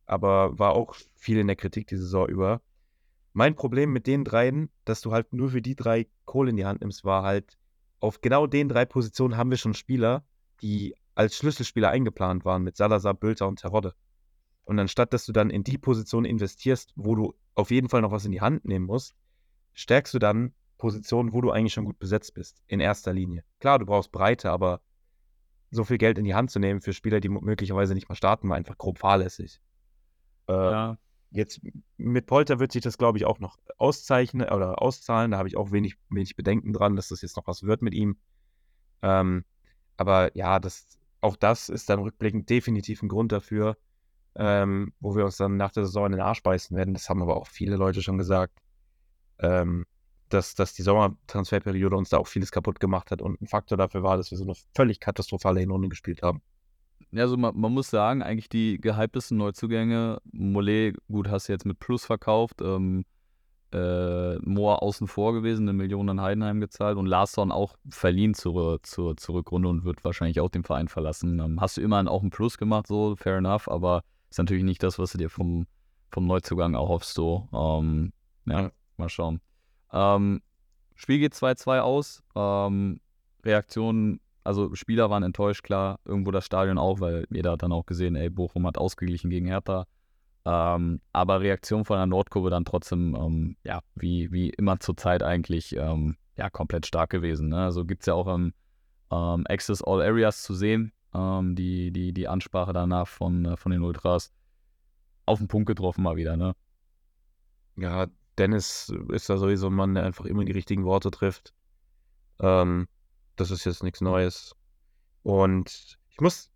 aber war auch viel in der Kritik die Saison über. Mein Problem mit den dreien, dass du halt nur für die drei Kohle in die Hand nimmst, war halt, auf genau den drei Positionen haben wir schon Spieler, die als Schlüsselspieler eingeplant waren mit Salazar, Bülter und Terodde. Und anstatt, dass du dann in die Position investierst, wo du auf jeden Fall noch was in die Hand nehmen musst, stärkst du dann Positionen, wo du eigentlich schon gut besetzt bist, in erster Linie. Klar, du brauchst Breite, aber so viel Geld in die Hand zu nehmen für Spieler, die möglicherweise nicht mal starten, war einfach grob fahrlässig. Äh, Ja, Jetzt mit Polter wird sich das, glaube ich, auch noch auszeichnen oder auszahlen. Da habe ich auch wenig, wenig Bedenken dran, dass das jetzt noch was wird mit ihm. Ähm, aber ja, das, auch das ist dann rückblickend definitiv ein Grund dafür, ähm, wo wir uns dann nach der Saison in den Arsch beißen werden. Das haben aber auch viele Leute schon gesagt, ähm, dass, dass die Sommertransferperiode uns da auch vieles kaputt gemacht hat und ein Faktor dafür war, dass wir so eine völlig katastrophale Hinrunde gespielt haben. Ja, also man, man muss sagen, eigentlich die gehyptesten Neuzugänge, Mollet, gut, hast du jetzt mit Plus verkauft, ähm, äh, Moore außen vor gewesen, eine Million an Heidenheim gezahlt und Larsson auch verliehen zur, zur, zur Rückrunde und wird wahrscheinlich auch den Verein verlassen. Ähm, hast du immerhin auch einen Plus gemacht, so, fair enough, aber ist natürlich nicht das, was du dir vom, vom Neuzugang erhoffst, so. Ähm, ja, Ja. mal schauen. Ähm, Spiel geht 2-2 aus. Ähm, Reaktionen, also Spieler waren enttäuscht, klar, irgendwo das Stadion auch, weil jeder hat dann auch gesehen, ey, Bochum hat ausgeglichen gegen Hertha. Ähm, aber Reaktion von der Nordkurve dann trotzdem, ähm, ja, wie, wie immer zur Zeit eigentlich, ähm, ja, komplett stark gewesen. Ne? Also gibt es ja auch im ähm, Access All Areas zu sehen, ähm, die, die, die Ansprache danach von, äh, von den Ultras. Auf den Punkt getroffen mal wieder, ne? Ja, Dennis ist da sowieso ein Mann, der einfach immer die richtigen Worte trifft. Ähm, das ist jetzt nichts Neues. Und ich muss,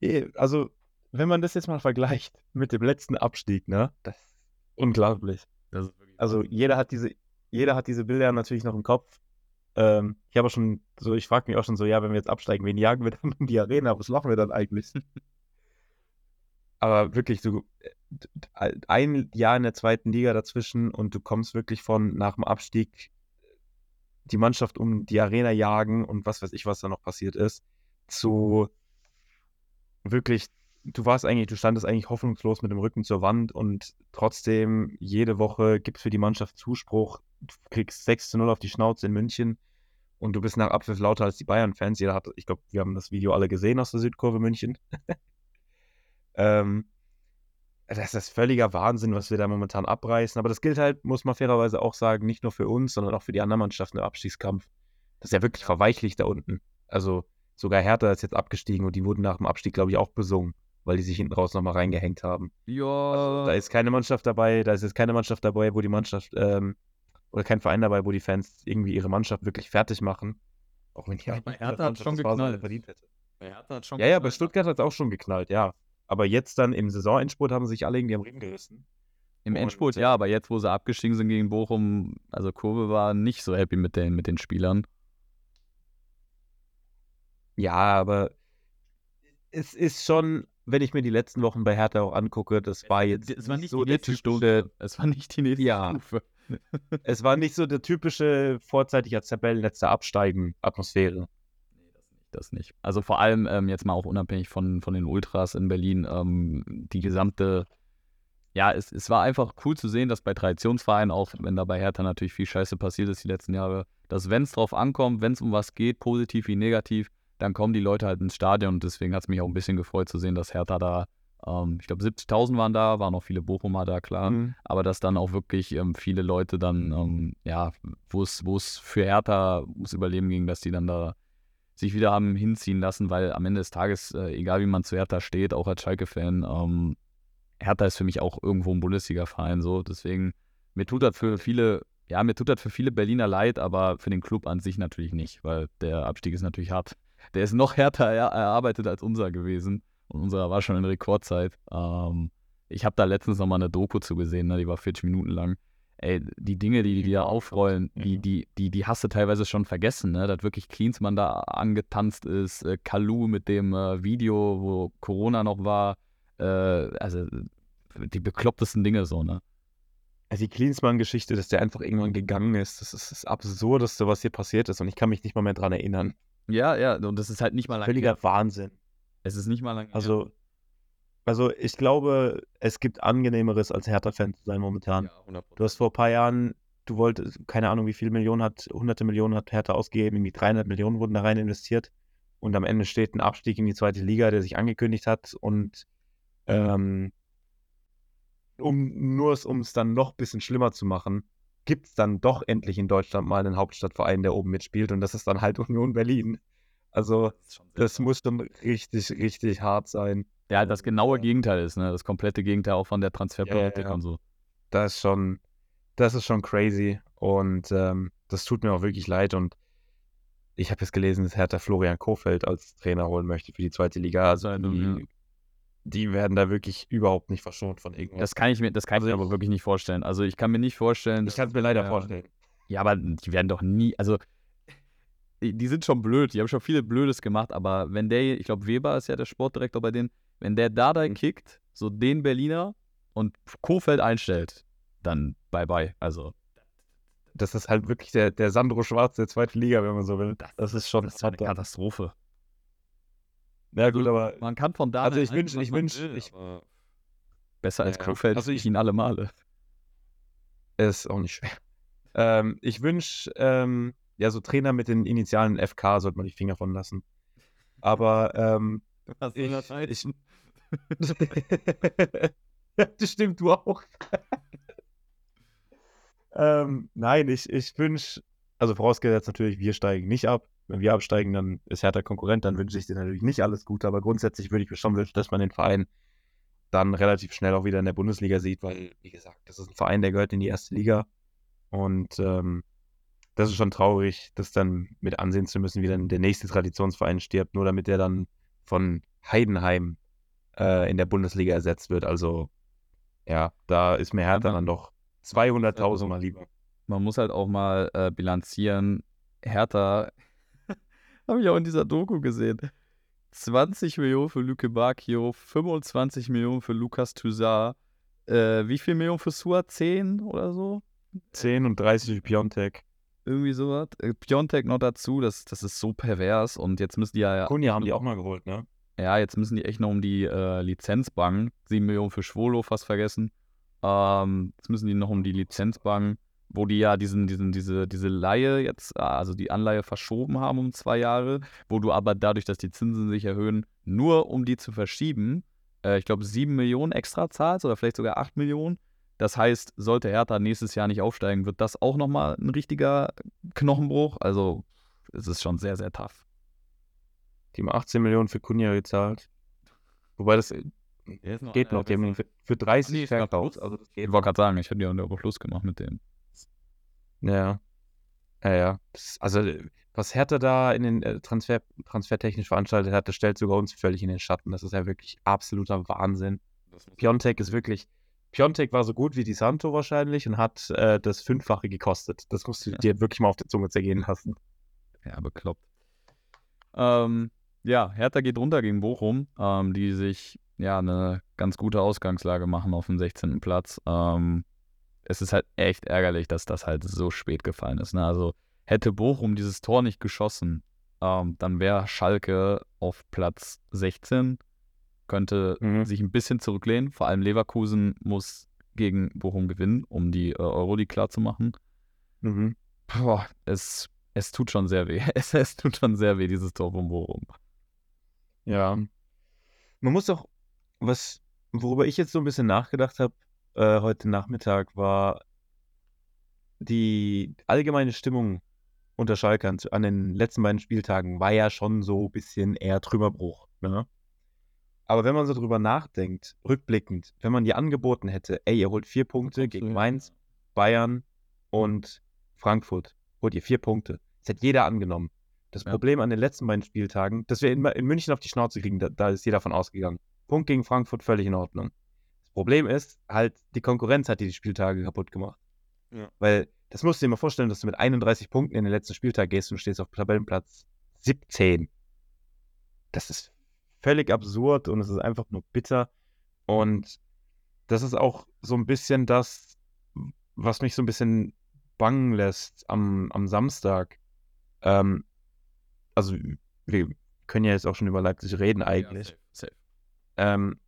Eh, also, wenn man das jetzt mal vergleicht *laughs* mit dem letzten Abstieg, ne, das ist unglaublich. Das ist Also, jeder hat diese, jeder hat diese Bilder natürlich noch im Kopf. Ähm, ich habe schon so, ich frage mich auch schon so, ja, wenn wir jetzt absteigen, wen jagen wir dann um die Arena? Was machen wir dann eigentlich? *laughs* Aber wirklich, so äh, ein Jahr in der zweiten Liga dazwischen und du kommst wirklich von nach dem Abstieg die Mannschaft um die Arena jagen und was weiß ich, was da noch passiert ist, zu wirklich, du warst eigentlich, du standest eigentlich hoffnungslos mit dem Rücken zur Wand und trotzdem jede Woche gibt es für die Mannschaft Zuspruch, du kriegst 6 zu 0 auf die Schnauze in München und du bist nach Abpfiff lauter als die Bayern-Fans. Jeder hat, ich glaube, wir haben das Video alle gesehen aus der Südkurve München. *laughs* ähm, das ist völliger Wahnsinn, was wir da momentan abreißen. Aber das gilt halt, muss man fairerweise auch sagen, nicht nur für uns, sondern auch für die anderen Mannschaften im Abstiegskampf. Das ist ja wirklich verweichlicht da unten. Also sogar Hertha ist jetzt abgestiegen und die wurden nach dem Abstieg, glaube ich, auch besungen, weil die sich hinten raus nochmal reingehängt haben. Ja, Also, da ist keine Mannschaft dabei, da ist jetzt keine Mannschaft dabei, wo die Mannschaft, ähm, oder kein Verein dabei, wo die Fans irgendwie ihre Mannschaft wirklich fertig machen. Auch wenn die Aber Hertha hat schon geknallt. verdient hätte. Hertha hat schon Ja, ja, bei. Stuttgart hat es auch schon geknallt, ja. Aber jetzt dann im Saisonendspurt haben sich alle irgendwie am Ring gerissen. Im Endspurt ja, aber jetzt, wo sie abgestiegen sind gegen Bochum, also Kurve war nicht so happy mit den, mit den Spielern. Ja, aber es ist schon, wenn ich mir die letzten Wochen bei Hertha auch angucke, das war jetzt es war nicht so die nächste Stufe. Es war nicht die nächste Ja. Stufe. es war nicht so der typische vorzeitig als Tabellenletzter absteigen Atmosphäre. Nee, das nicht. Das nicht. Also vor allem ähm, jetzt mal auch unabhängig von, von den Ultras in Berlin, ähm, die gesamte, ja, es, es war einfach cool zu sehen, dass bei Traditionsvereinen, auch wenn da bei Hertha natürlich viel Scheiße passiert ist die letzten Jahre, dass wenn es drauf ankommt, wenn es um was geht, positiv wie negativ, dann kommen die Leute halt ins Stadion und deswegen hat es mich auch ein bisschen gefreut zu sehen, dass Hertha da, ähm, ich glaube 70.000 waren da, waren auch viele Bochumer da, klar, Mhm. aber dass dann auch wirklich ähm, viele Leute dann, ähm, ja, wo es wo es für Hertha ums Überleben ging, dass die dann da sich wieder haben hinziehen lassen, weil am Ende des Tages, äh, egal wie man zu Hertha steht, auch als Schalke-Fan, ähm, Hertha ist für mich auch irgendwo ein Bundesliga-Verein so. Deswegen, mir tut das für viele, ja, mir tut das für viele Berliner leid, aber für den Club an sich natürlich nicht, weil der Abstieg ist natürlich hart. Der ist noch härter er erarbeitet als unser gewesen. Und unserer war schon in Rekordzeit. Ähm, ich habe da letztens nochmal eine Doku zu gesehen, ne? die war 40 Minuten lang. Ey, die Dinge, die die da aufrollen, die, die, die, die hast du teilweise schon vergessen, ne? Dass wirklich Klinsmann da angetanzt ist, äh, Kalu mit dem äh, Video, wo Corona noch war, äh, also die beklopptesten Dinge so, ne? Also die Klinsmann-Geschichte, dass der einfach irgendwann gegangen ist, das ist das Absurdeste, was hier passiert ist und ich kann mich nicht mal mehr dran erinnern. Ja, ja, und das ist halt nicht mal lang Völliger her. Wahnsinn. Es ist nicht mal lang her. Also, ich glaube, es gibt angenehmeres als Hertha-Fan zu sein momentan. ja, 100%. Du hast vor ein paar Jahren, du wolltest, keine Ahnung, wie viele Millionen hat, hunderte Millionen hat Hertha ausgegeben, irgendwie 300 Millionen wurden da rein investiert. Und am Ende steht ein Abstieg in die zweite Liga, der sich angekündigt hat. Und ähm, um nur es, um es dann noch ein bisschen schlimmer zu machen, gibt es dann doch endlich in Deutschland mal einen Hauptstadtverein, der oben mitspielt. Und das ist dann halt *laughs* Union Berlin. Also, sehr das muss dann richtig, richtig hart sein. Der halt das genaue Ja. Gegenteil ist, ne? Das komplette Gegenteil auch von der Transferpolitik ja. und so. das ist schon, das ist schon crazy und ähm, das tut mir auch wirklich leid und ich habe jetzt gelesen, dass Hertha Florian Kofeld als Trainer holen möchte für die zweite Liga. Also Ja, die, ja. die werden da wirklich überhaupt nicht verschont von irgendwas. Das kann ich mir, das kann ich Also mir ich- aber wirklich nicht vorstellen. Also ich kann mir nicht vorstellen. ich kann es mir leider ja. vorstellen. Ja, aber die werden doch nie, also die die sind schon blöd, die haben schon viel Blödes gemacht, aber wenn der, ich glaube Weber ist ja der Sportdirektor bei denen, wenn der da da Mhm. kickt, so den Berliner und Kofeld einstellt, dann bye bye. Also Das ist halt wirklich der, der Sandro Schwarz der zweiten Liga, wenn man so will. das, Das ist schon das eine. Katastrophe. Ja gut, aber Man kann von da Also nach ich halten, wünsch- was ich man wünsch- will, ich- aber besser als Ja, Kofeld also ich- ich ihn alle Male. ist auch nicht schwer. Ähm, ich wünsche, ähm, ja, so Trainer mit den Initialen FK sollte man die Finger von lassen. Aber ähm, Was das heißen? *laughs* das stimmt, du auch. ähm, nein, ich, ich wünsche, also vorausgesetzt natürlich, wir steigen nicht ab. Wenn wir absteigen, dann ist Hertha Konkurrent, dann wünsche ich dir natürlich nicht alles Gute, aber grundsätzlich würde ich mir schon wünschen, dass man den Verein dann relativ schnell auch wieder in der Bundesliga sieht, weil, wie gesagt, das ist ein Verein, der gehört in die erste Liga. Und ähm, das ist schon traurig, das dann mit ansehen zu müssen, wie dann der nächste Traditionsverein stirbt, nur damit der dann von Heidenheim äh, in der Bundesliga ersetzt wird. Also, ja, da ist mir Hertha dann doch 200.000 mal lieber. man muss halt auch mal äh, bilanzieren. Hertha, *laughs* habe ich auch in dieser Doku gesehen. 20 Millionen für Luke Bacchio, 25 Millionen für Lukas Toussaint. Äh, wie viel Millionen für Sua? 10 oder so? 10 und 30 für Piontek. Irgendwie sowas. Äh, Piontek noch dazu, das, das ist so pervers. Und jetzt müssen die ja, Kunja haben die auch mal geholt, ne? ja, jetzt müssen die echt noch um die äh, Lizenz bangen. 7 Millionen für Schwolo, fast vergessen. Ähm, jetzt müssen die noch um die Lizenz bangen, wo die ja diesen, diesen, diese, diese Leihe jetzt, äh, also die Anleihe verschoben haben um zwei Jahre, wo du aber dadurch, dass die Zinsen sich erhöhen, nur um die zu verschieben, äh, ich glaube, 7 Millionen extra zahlst oder vielleicht sogar 8 Millionen. Das heißt, sollte Hertha nächstes Jahr nicht aufsteigen, wird das auch nochmal ein richtiger Knochenbruch. Also, es ist schon sehr, sehr tough. Die haben 18 Millionen für Kunja gezahlt. Wobei das äh, geht noch, die haben ihn für, für 30 Nee, verkauft. Also das Ich geht wollte gerade sagen, ich hätte ja einen Schluss gemacht mit dem. Ja. Ja, ja. Das, also, was Hertha da in den äh, Transfer, transfertechnisch veranstaltet hat, das stellt sogar uns völlig in den Schatten. Das ist ja wirklich absoluter Wahnsinn. Piontek ist wirklich, Piontek war so gut wie Di Santo wahrscheinlich und hat äh, das Fünffache gekostet. Das musst du Ja. dir wirklich mal auf der Zunge zergehen lassen. Ja, bekloppt. Ähm, ja, Hertha geht runter gegen Bochum, ähm, die sich ja eine ganz gute Ausgangslage machen auf dem 16. Platz. Ähm, es ist halt echt ärgerlich, dass das halt so spät gefallen ist. Ne? Also hätte Bochum dieses Tor nicht geschossen, ähm, dann wäre Schalke auf Platz 16, könnte Mhm. sich ein bisschen zurücklehnen. Vor allem Leverkusen muss gegen Bochum gewinnen, um die äh, Euroleague klarzumachen. Mhm. Boah, es, es tut schon sehr weh. *laughs* Es, es tut schon sehr weh, dieses Tor von Bochum. Ja. Man muss auch, was, worüber ich jetzt so ein bisschen nachgedacht habe, äh, heute Nachmittag, war die allgemeine Stimmung unter Schalke an, an den letzten beiden Spieltagen war ja schon so ein bisschen eher Trümmerbruch. Ne? Aber wenn man so drüber nachdenkt, rückblickend, wenn man dir angeboten hätte, ey, ihr holt vier Punkte gegen Ja. Mainz, Bayern und Frankfurt, holt ihr vier Punkte. Das hätte jeder angenommen. Das Ja. Problem an den letzten beiden Spieltagen, dass wir in, in München auf die Schnauze kriegen, da, da ist jeder von ausgegangen. Punkt gegen Frankfurt, völlig in Ordnung. Das Problem ist halt, die Konkurrenz hat dir die Spieltage kaputt gemacht. Ja. Weil, das musst du dir mal vorstellen, dass du mit 31 Punkten in den letzten Spieltag gehst und stehst auf Tabellenplatz 17. Das ist völlig absurd und es ist einfach nur bitter. Und das ist auch so ein bisschen das, was mich so ein bisschen bangen lässt am, am Samstag. Ähm, also, wir können ja jetzt auch schon über Leipzig reden eigentlich. Ja, safe, safe. Ähm,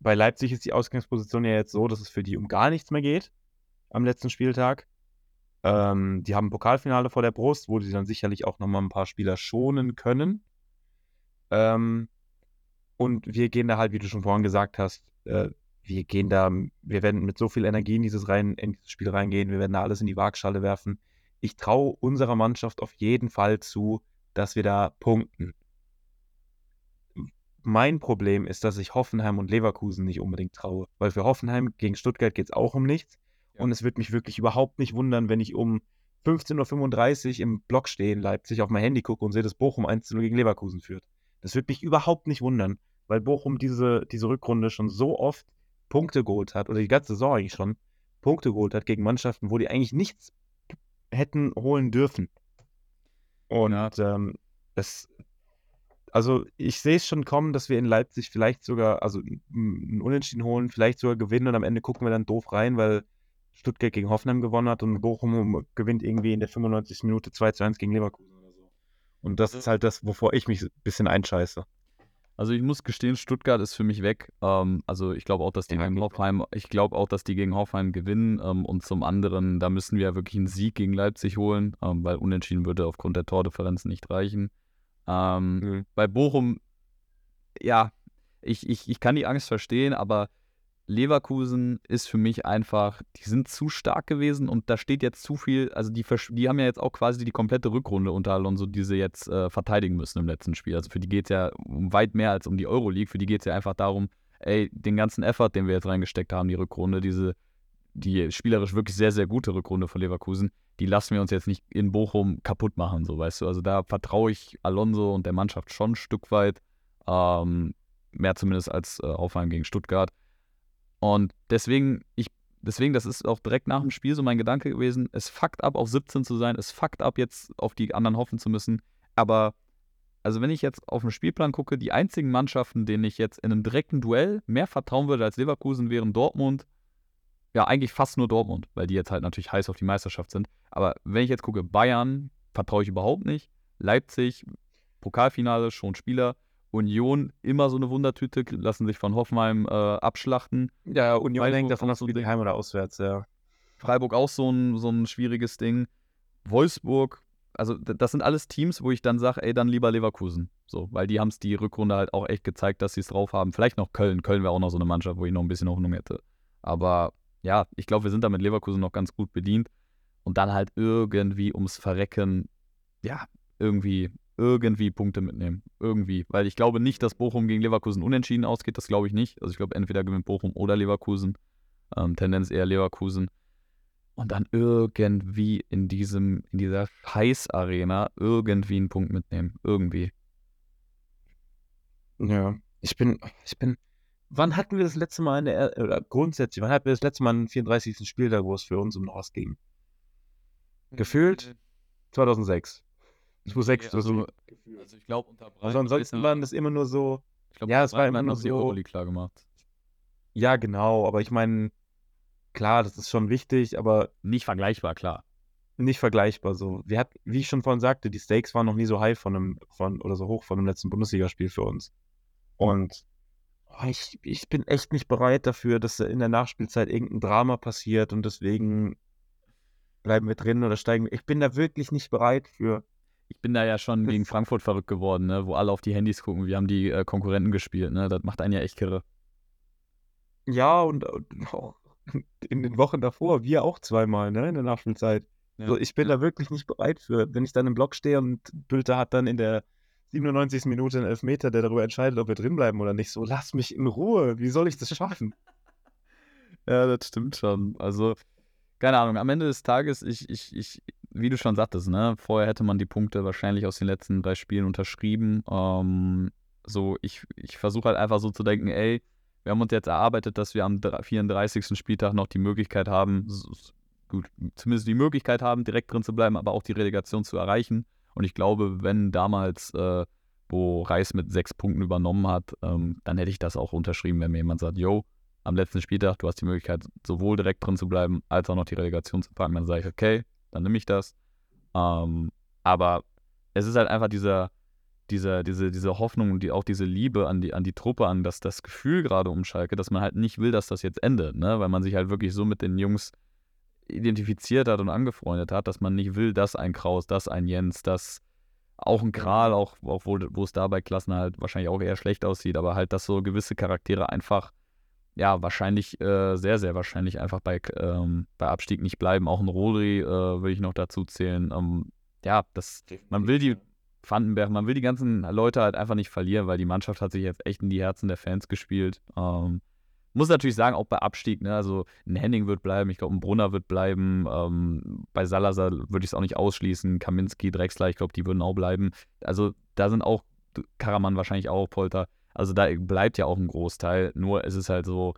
bei Leipzig ist die Ausgangsposition ja jetzt so, dass es für die um gar nichts mehr geht am letzten Spieltag. Ähm, die haben ein Pokalfinale vor der Brust, wo sie dann sicherlich auch nochmal ein paar Spieler schonen können. Ähm, und wir gehen da halt, wie du schon vorhin gesagt hast, äh, wir gehen da, wir werden mit so viel Energie in dieses, rein, in dieses Spiel reingehen, wir werden da alles in die Waagschale werfen. Ich traue unserer Mannschaft auf jeden Fall zu, dass wir da punkten. Mein Problem ist, dass ich Hoffenheim und Leverkusen nicht unbedingt traue. Weil für Hoffenheim gegen Stuttgart geht es auch um nichts. Ja. Und es wird mich wirklich überhaupt nicht wundern, wenn ich um 15.35 Uhr im Block stehe in Leipzig, auf mein Handy gucke und sehe, dass Bochum 1-0 gegen Leverkusen führt. Das wird mich überhaupt nicht wundern, weil Bochum diese, diese Rückrunde schon so oft Punkte geholt hat, oder die ganze Saison eigentlich schon, Punkte geholt hat gegen Mannschaften, wo die eigentlich nichts hätten holen dürfen. Und Ja. ähm, es, also ich sehe es schon kommen, dass wir in Leipzig vielleicht sogar, also n- ein Unentschieden holen, vielleicht sogar gewinnen und am Ende gucken wir dann doof rein, weil Stuttgart gegen Hoffenheim gewonnen hat und Bochum gewinnt irgendwie in der 95. Minute 2 zu 1 gegen Leverkusen oder so. Und das ist halt das, wovor ich mich ein bisschen einscheiße. Also ich muss gestehen, Stuttgart ist für mich weg. Ähm, also ich glaube auch, dass die Ja, gegen Hoffenheim, ich glaube auch, dass die gegen Hoffenheim gewinnen. Ähm, und zum anderen, da müssen wir ja wirklich einen Sieg gegen Leipzig holen, ähm, weil unentschieden würde aufgrund der Tordifferenz nicht reichen. Ähm, Mhm. Bei Bochum, ja, ich, ich, ich kann die Angst verstehen, aber Leverkusen ist für mich einfach, die sind zu stark gewesen und da steht jetzt zu viel, also die, die haben ja jetzt auch quasi die komplette Rückrunde unter Alonso, die sie jetzt äh, verteidigen müssen im letzten Spiel. Also für die geht es ja um weit mehr als um die Euroleague, für die geht es ja einfach darum, ey, den ganzen Effort, den wir jetzt reingesteckt haben, die Rückrunde, diese, die spielerisch wirklich sehr, sehr gute Rückrunde von Leverkusen, die lassen wir uns jetzt nicht in Bochum kaputt machen, so weißt du. Also da vertraue ich Alonso und der Mannschaft schon ein Stück weit, ähm, mehr zumindest als äh, Hoffenheim gegen Stuttgart. Und deswegen, ich, deswegen, das ist auch direkt nach dem Spiel so mein Gedanke gewesen, es fuckt ab, auf 17 zu sein, es fuckt ab, jetzt auf die anderen hoffen zu müssen. Aber, also wenn ich jetzt auf den Spielplan gucke, die einzigen Mannschaften, denen ich jetzt in einem direkten Duell mehr vertrauen würde als Leverkusen, wären Dortmund, ja, eigentlich fast nur Dortmund, weil die jetzt halt natürlich heiß auf die Meisterschaft sind. Aber wenn ich jetzt gucke, Bayern vertraue ich überhaupt nicht. Leipzig, Pokalfinale, schon Spieler. Union, immer so eine Wundertüte, lassen sich von Hoffenheim äh, abschlachten. Ja, Union Freiburg hängt davon ab, Ding. heim oder auswärts, ja. Freiburg auch so ein, so ein schwieriges Ding. Wolfsburg, also das sind alles Teams, wo ich dann sage, ey, dann lieber Leverkusen. So, weil die haben es die Rückrunde halt auch echt gezeigt, dass sie es drauf haben. Vielleicht noch Köln. Köln wäre auch noch so eine Mannschaft, wo ich noch ein bisschen Hoffnung hätte. Aber ja, ich glaube, wir sind da mit Leverkusen noch ganz gut bedient. Und dann halt irgendwie ums Verrecken, ja, irgendwie, irgendwie Punkte mitnehmen. Irgendwie. Weil ich glaube nicht, dass Bochum gegen Leverkusen unentschieden ausgeht. Das glaube ich nicht. Also ich glaube, entweder gewinnt Bochum oder Leverkusen. Ähm, Tendenz eher Leverkusen. Und dann irgendwie in diesem, in dieser Scheiß-Arena irgendwie einen Punkt mitnehmen. Irgendwie. Ja, ich bin, ich bin, wann hatten wir das letzte Mal in der, oder grundsätzlich, wann hatten wir das letzte Mal einen 34. Spieltag, wo es für uns um North ging? Gefühlt 2006. 2006, Ja, also, ich glaube, unter also ansonsten waren das immer nur so, ich glaub, ja, es war Breiten immer hat nur die so- Euroleague klar gemacht. ja genau, aber ich meine, klar, das ist schon wichtig, aber Nicht vergleichbar, klar. nicht vergleichbar so. Wir hatten, wie ich schon vorhin sagte, die Stakes waren noch nie so high von einem, von, oder so hoch von dem letzten Bundesligaspiel für uns. Und oh, ich, ich bin echt nicht bereit dafür, dass da in der Nachspielzeit irgendein Drama passiert und deswegen bleiben wir drin oder steigen. wir- Ich bin da wirklich nicht bereit für. Ich bin da ja schon gegen Frankfurt verrückt geworden, ne? wo alle auf die Handys gucken. Wir haben die äh, Konkurrenten gespielt. Ne? Das macht einen ja echt kirre. Ja, und, und auch *laughs* in den Wochen davor, wir auch zweimal, ne, in der Nachspielzeit. Ja. So, ich bin da wirklich nicht bereit für, wenn ich dann im Block stehe und Bülter hat dann in der 97. Minute einen Elfmeter, der darüber entscheidet, ob wir drinbleiben oder nicht. So, lass mich in Ruhe. Wie soll ich das schaffen? *laughs* Ja, das stimmt schon. Also, keine Ahnung, am Ende des Tages, ich, ich, ich, wie du schon sagtest, ne, vorher hätte man die Punkte wahrscheinlich aus den letzten drei Spielen unterschrieben. Ähm, so, ich, ich versuche halt einfach so zu denken, ey, wir haben uns jetzt erarbeitet, dass wir am dr- 34. Spieltag noch die Möglichkeit haben, gut, zumindest die Möglichkeit haben, direkt drin zu bleiben, aber auch die Relegation zu erreichen. Und ich glaube, wenn damals, äh, wo Reis mit sechs Punkten übernommen hat, ähm, dann hätte ich das auch unterschrieben, wenn mir jemand sagt, yo, am letzten Spieltag, du hast die Möglichkeit, sowohl direkt drin zu bleiben, als auch noch die Relegation zu packen, dann sage ich, okay, dann nehme ich das. Ähm, aber es ist halt einfach dieser, dieser, diese, diese Hoffnung und die, auch diese Liebe an die, an die Truppe, an das, das Gefühl gerade um Schalke, dass man halt nicht will, dass das jetzt endet, ne? Weil man sich halt wirklich so mit den Jungs identifiziert hat und angefreundet hat, dass man nicht will, dass ein Kraus, dass ein Jens, dass auch ein Kral, auch, auch wo, wo es da bei Klassen halt wahrscheinlich auch eher schlecht aussieht, aber halt, dass so gewisse Charaktere einfach, ja, wahrscheinlich, äh, sehr, sehr wahrscheinlich einfach bei, ähm, bei Abstieg nicht bleiben. Auch ein Rodri äh, würde ich noch dazu zählen. Ähm, ja, das, man will die Vandenberg, man will die ganzen Leute halt einfach nicht verlieren, weil die Mannschaft hat sich jetzt echt in die Herzen der Fans gespielt. Ähm, muss natürlich sagen, auch bei Abstieg, ne, also ein Henning wird bleiben, ich glaube, ein Brunner wird bleiben, ähm, bei Salazar würde ich es auch nicht ausschließen, Kaminski, Drexler, ich glaube, die würden auch bleiben. Also da sind auch, Karaman wahrscheinlich auch, Polter, also da bleibt ja auch ein Großteil, nur es ist halt so,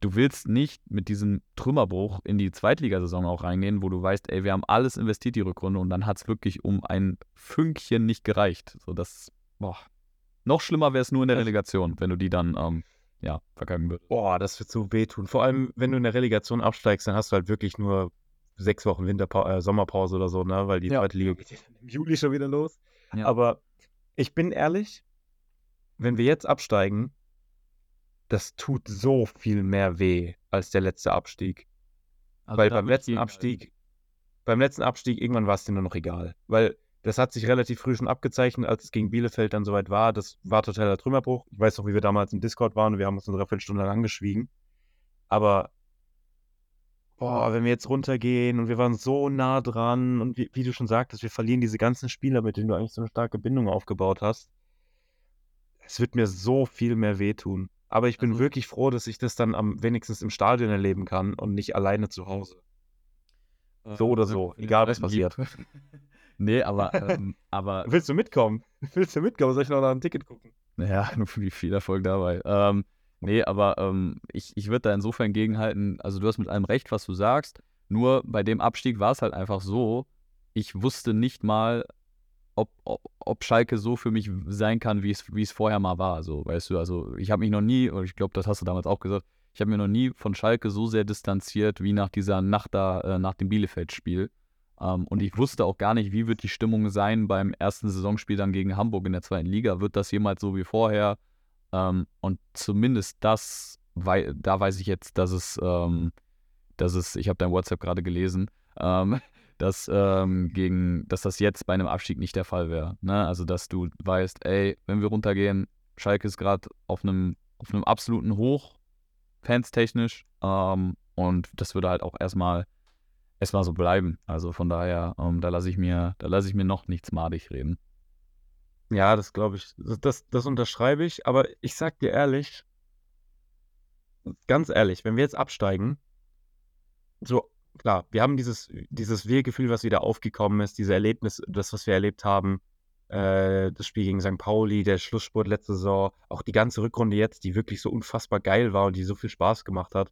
du willst nicht mit diesem Trümmerbruch in die Zweitligasaison auch reingehen, wo du weißt, ey, wir haben alles investiert die Rückrunde und dann hat es wirklich um ein Fünkchen nicht gereicht. So das, boah. Noch schlimmer wäre es nur in der Relegation, wenn du die dann, ähm, ja, verkacken würdest. Boah, das wird so wehtun. Vor allem, wenn du in der Relegation absteigst, dann hast du halt wirklich nur sechs Wochen Winterpa äh, Sommerpause oder so, ne? Weil die Ja. zweite Liga geht im Juli schon wieder los. Ja. Aber ich bin ehrlich, wenn wir jetzt absteigen, das tut so viel mehr weh als der letzte Abstieg. Also Weil beim letzten Abstieg, beim letzten Abstieg, irgendwann war es dir nur noch egal. Weil das hat sich relativ früh schon abgezeichnet, als es gegen Bielefeld dann soweit war. Das war totaler Trümmerbruch. Ich weiß noch, wie wir damals im Discord waren und wir haben uns eine Dreiviertelstunde lang angeschwiegen. Aber, boah, wenn wir jetzt runtergehen und wir waren so nah dran und wie, wie du schon sagtest, wir verlieren diese ganzen Spieler, mit denen du eigentlich so eine starke Bindung aufgebaut hast. Es wird mir so viel mehr wehtun. Aber ich bin Also- wirklich froh, dass ich das dann am wenigstens im Stadion erleben kann und nicht alleine zu Hause. So oder so, egal was passiert. *laughs* nee, aber, ähm, aber *laughs* Willst du mitkommen? *laughs* Willst du mitkommen? Soll ich noch nach einem Ticket gucken? Ja, nur viel, viel Erfolg dabei. Ähm, nee, aber ähm, ich, ich würde da insofern gegenhalten, also du hast mit allem recht, was du sagst, nur bei dem Abstieg war es halt einfach so, ich wusste nicht mal, ob, ob, ob Schalke so für mich sein kann, wie es, wie es vorher mal war. So, weißt du, also ich habe mich noch nie, und ich glaube, das hast du damals auch gesagt, ich habe mir noch nie von Schalke so sehr distanziert wie nach dieser Nacht da, äh, nach dem Bielefeld-Spiel. Ähm, und ich wusste auch gar nicht, wie wird die Stimmung sein beim ersten Saisonspiel dann gegen Hamburg in der zweiten Liga. Wird das jemals so wie vorher? Ähm, und zumindest das, wei da weiß ich jetzt, dass es, ähm, dass es, ich habe dein WhatsApp gerade gelesen, ähm, dass, ähm, gegen, dass das jetzt bei einem Abstieg nicht der Fall wäre. Ne? Also, dass du weißt, ey, wenn wir runtergehen, Schalke ist gerade auf einem, auf einem absoluten Hoch, fanstechnisch, ähm, und das würde halt auch erstmal erstmal so bleiben. Also von daher, ähm, da lasse ich mir, da lasse ich mir noch nichts madig reden. Ja, das glaube ich. Das, das, das unterschreibe ich. Aber ich sag dir ehrlich, ganz ehrlich, wenn wir jetzt absteigen, so klar, wir haben dieses, dieses Wir-Gefühl, was wieder aufgekommen ist, diese Erlebnis, das, was wir erlebt haben. äh, das Spiel gegen St. Pauli, der Schlussspurt letzte Saison, auch die ganze Rückrunde jetzt, die wirklich so unfassbar geil war und die so viel Spaß gemacht hat.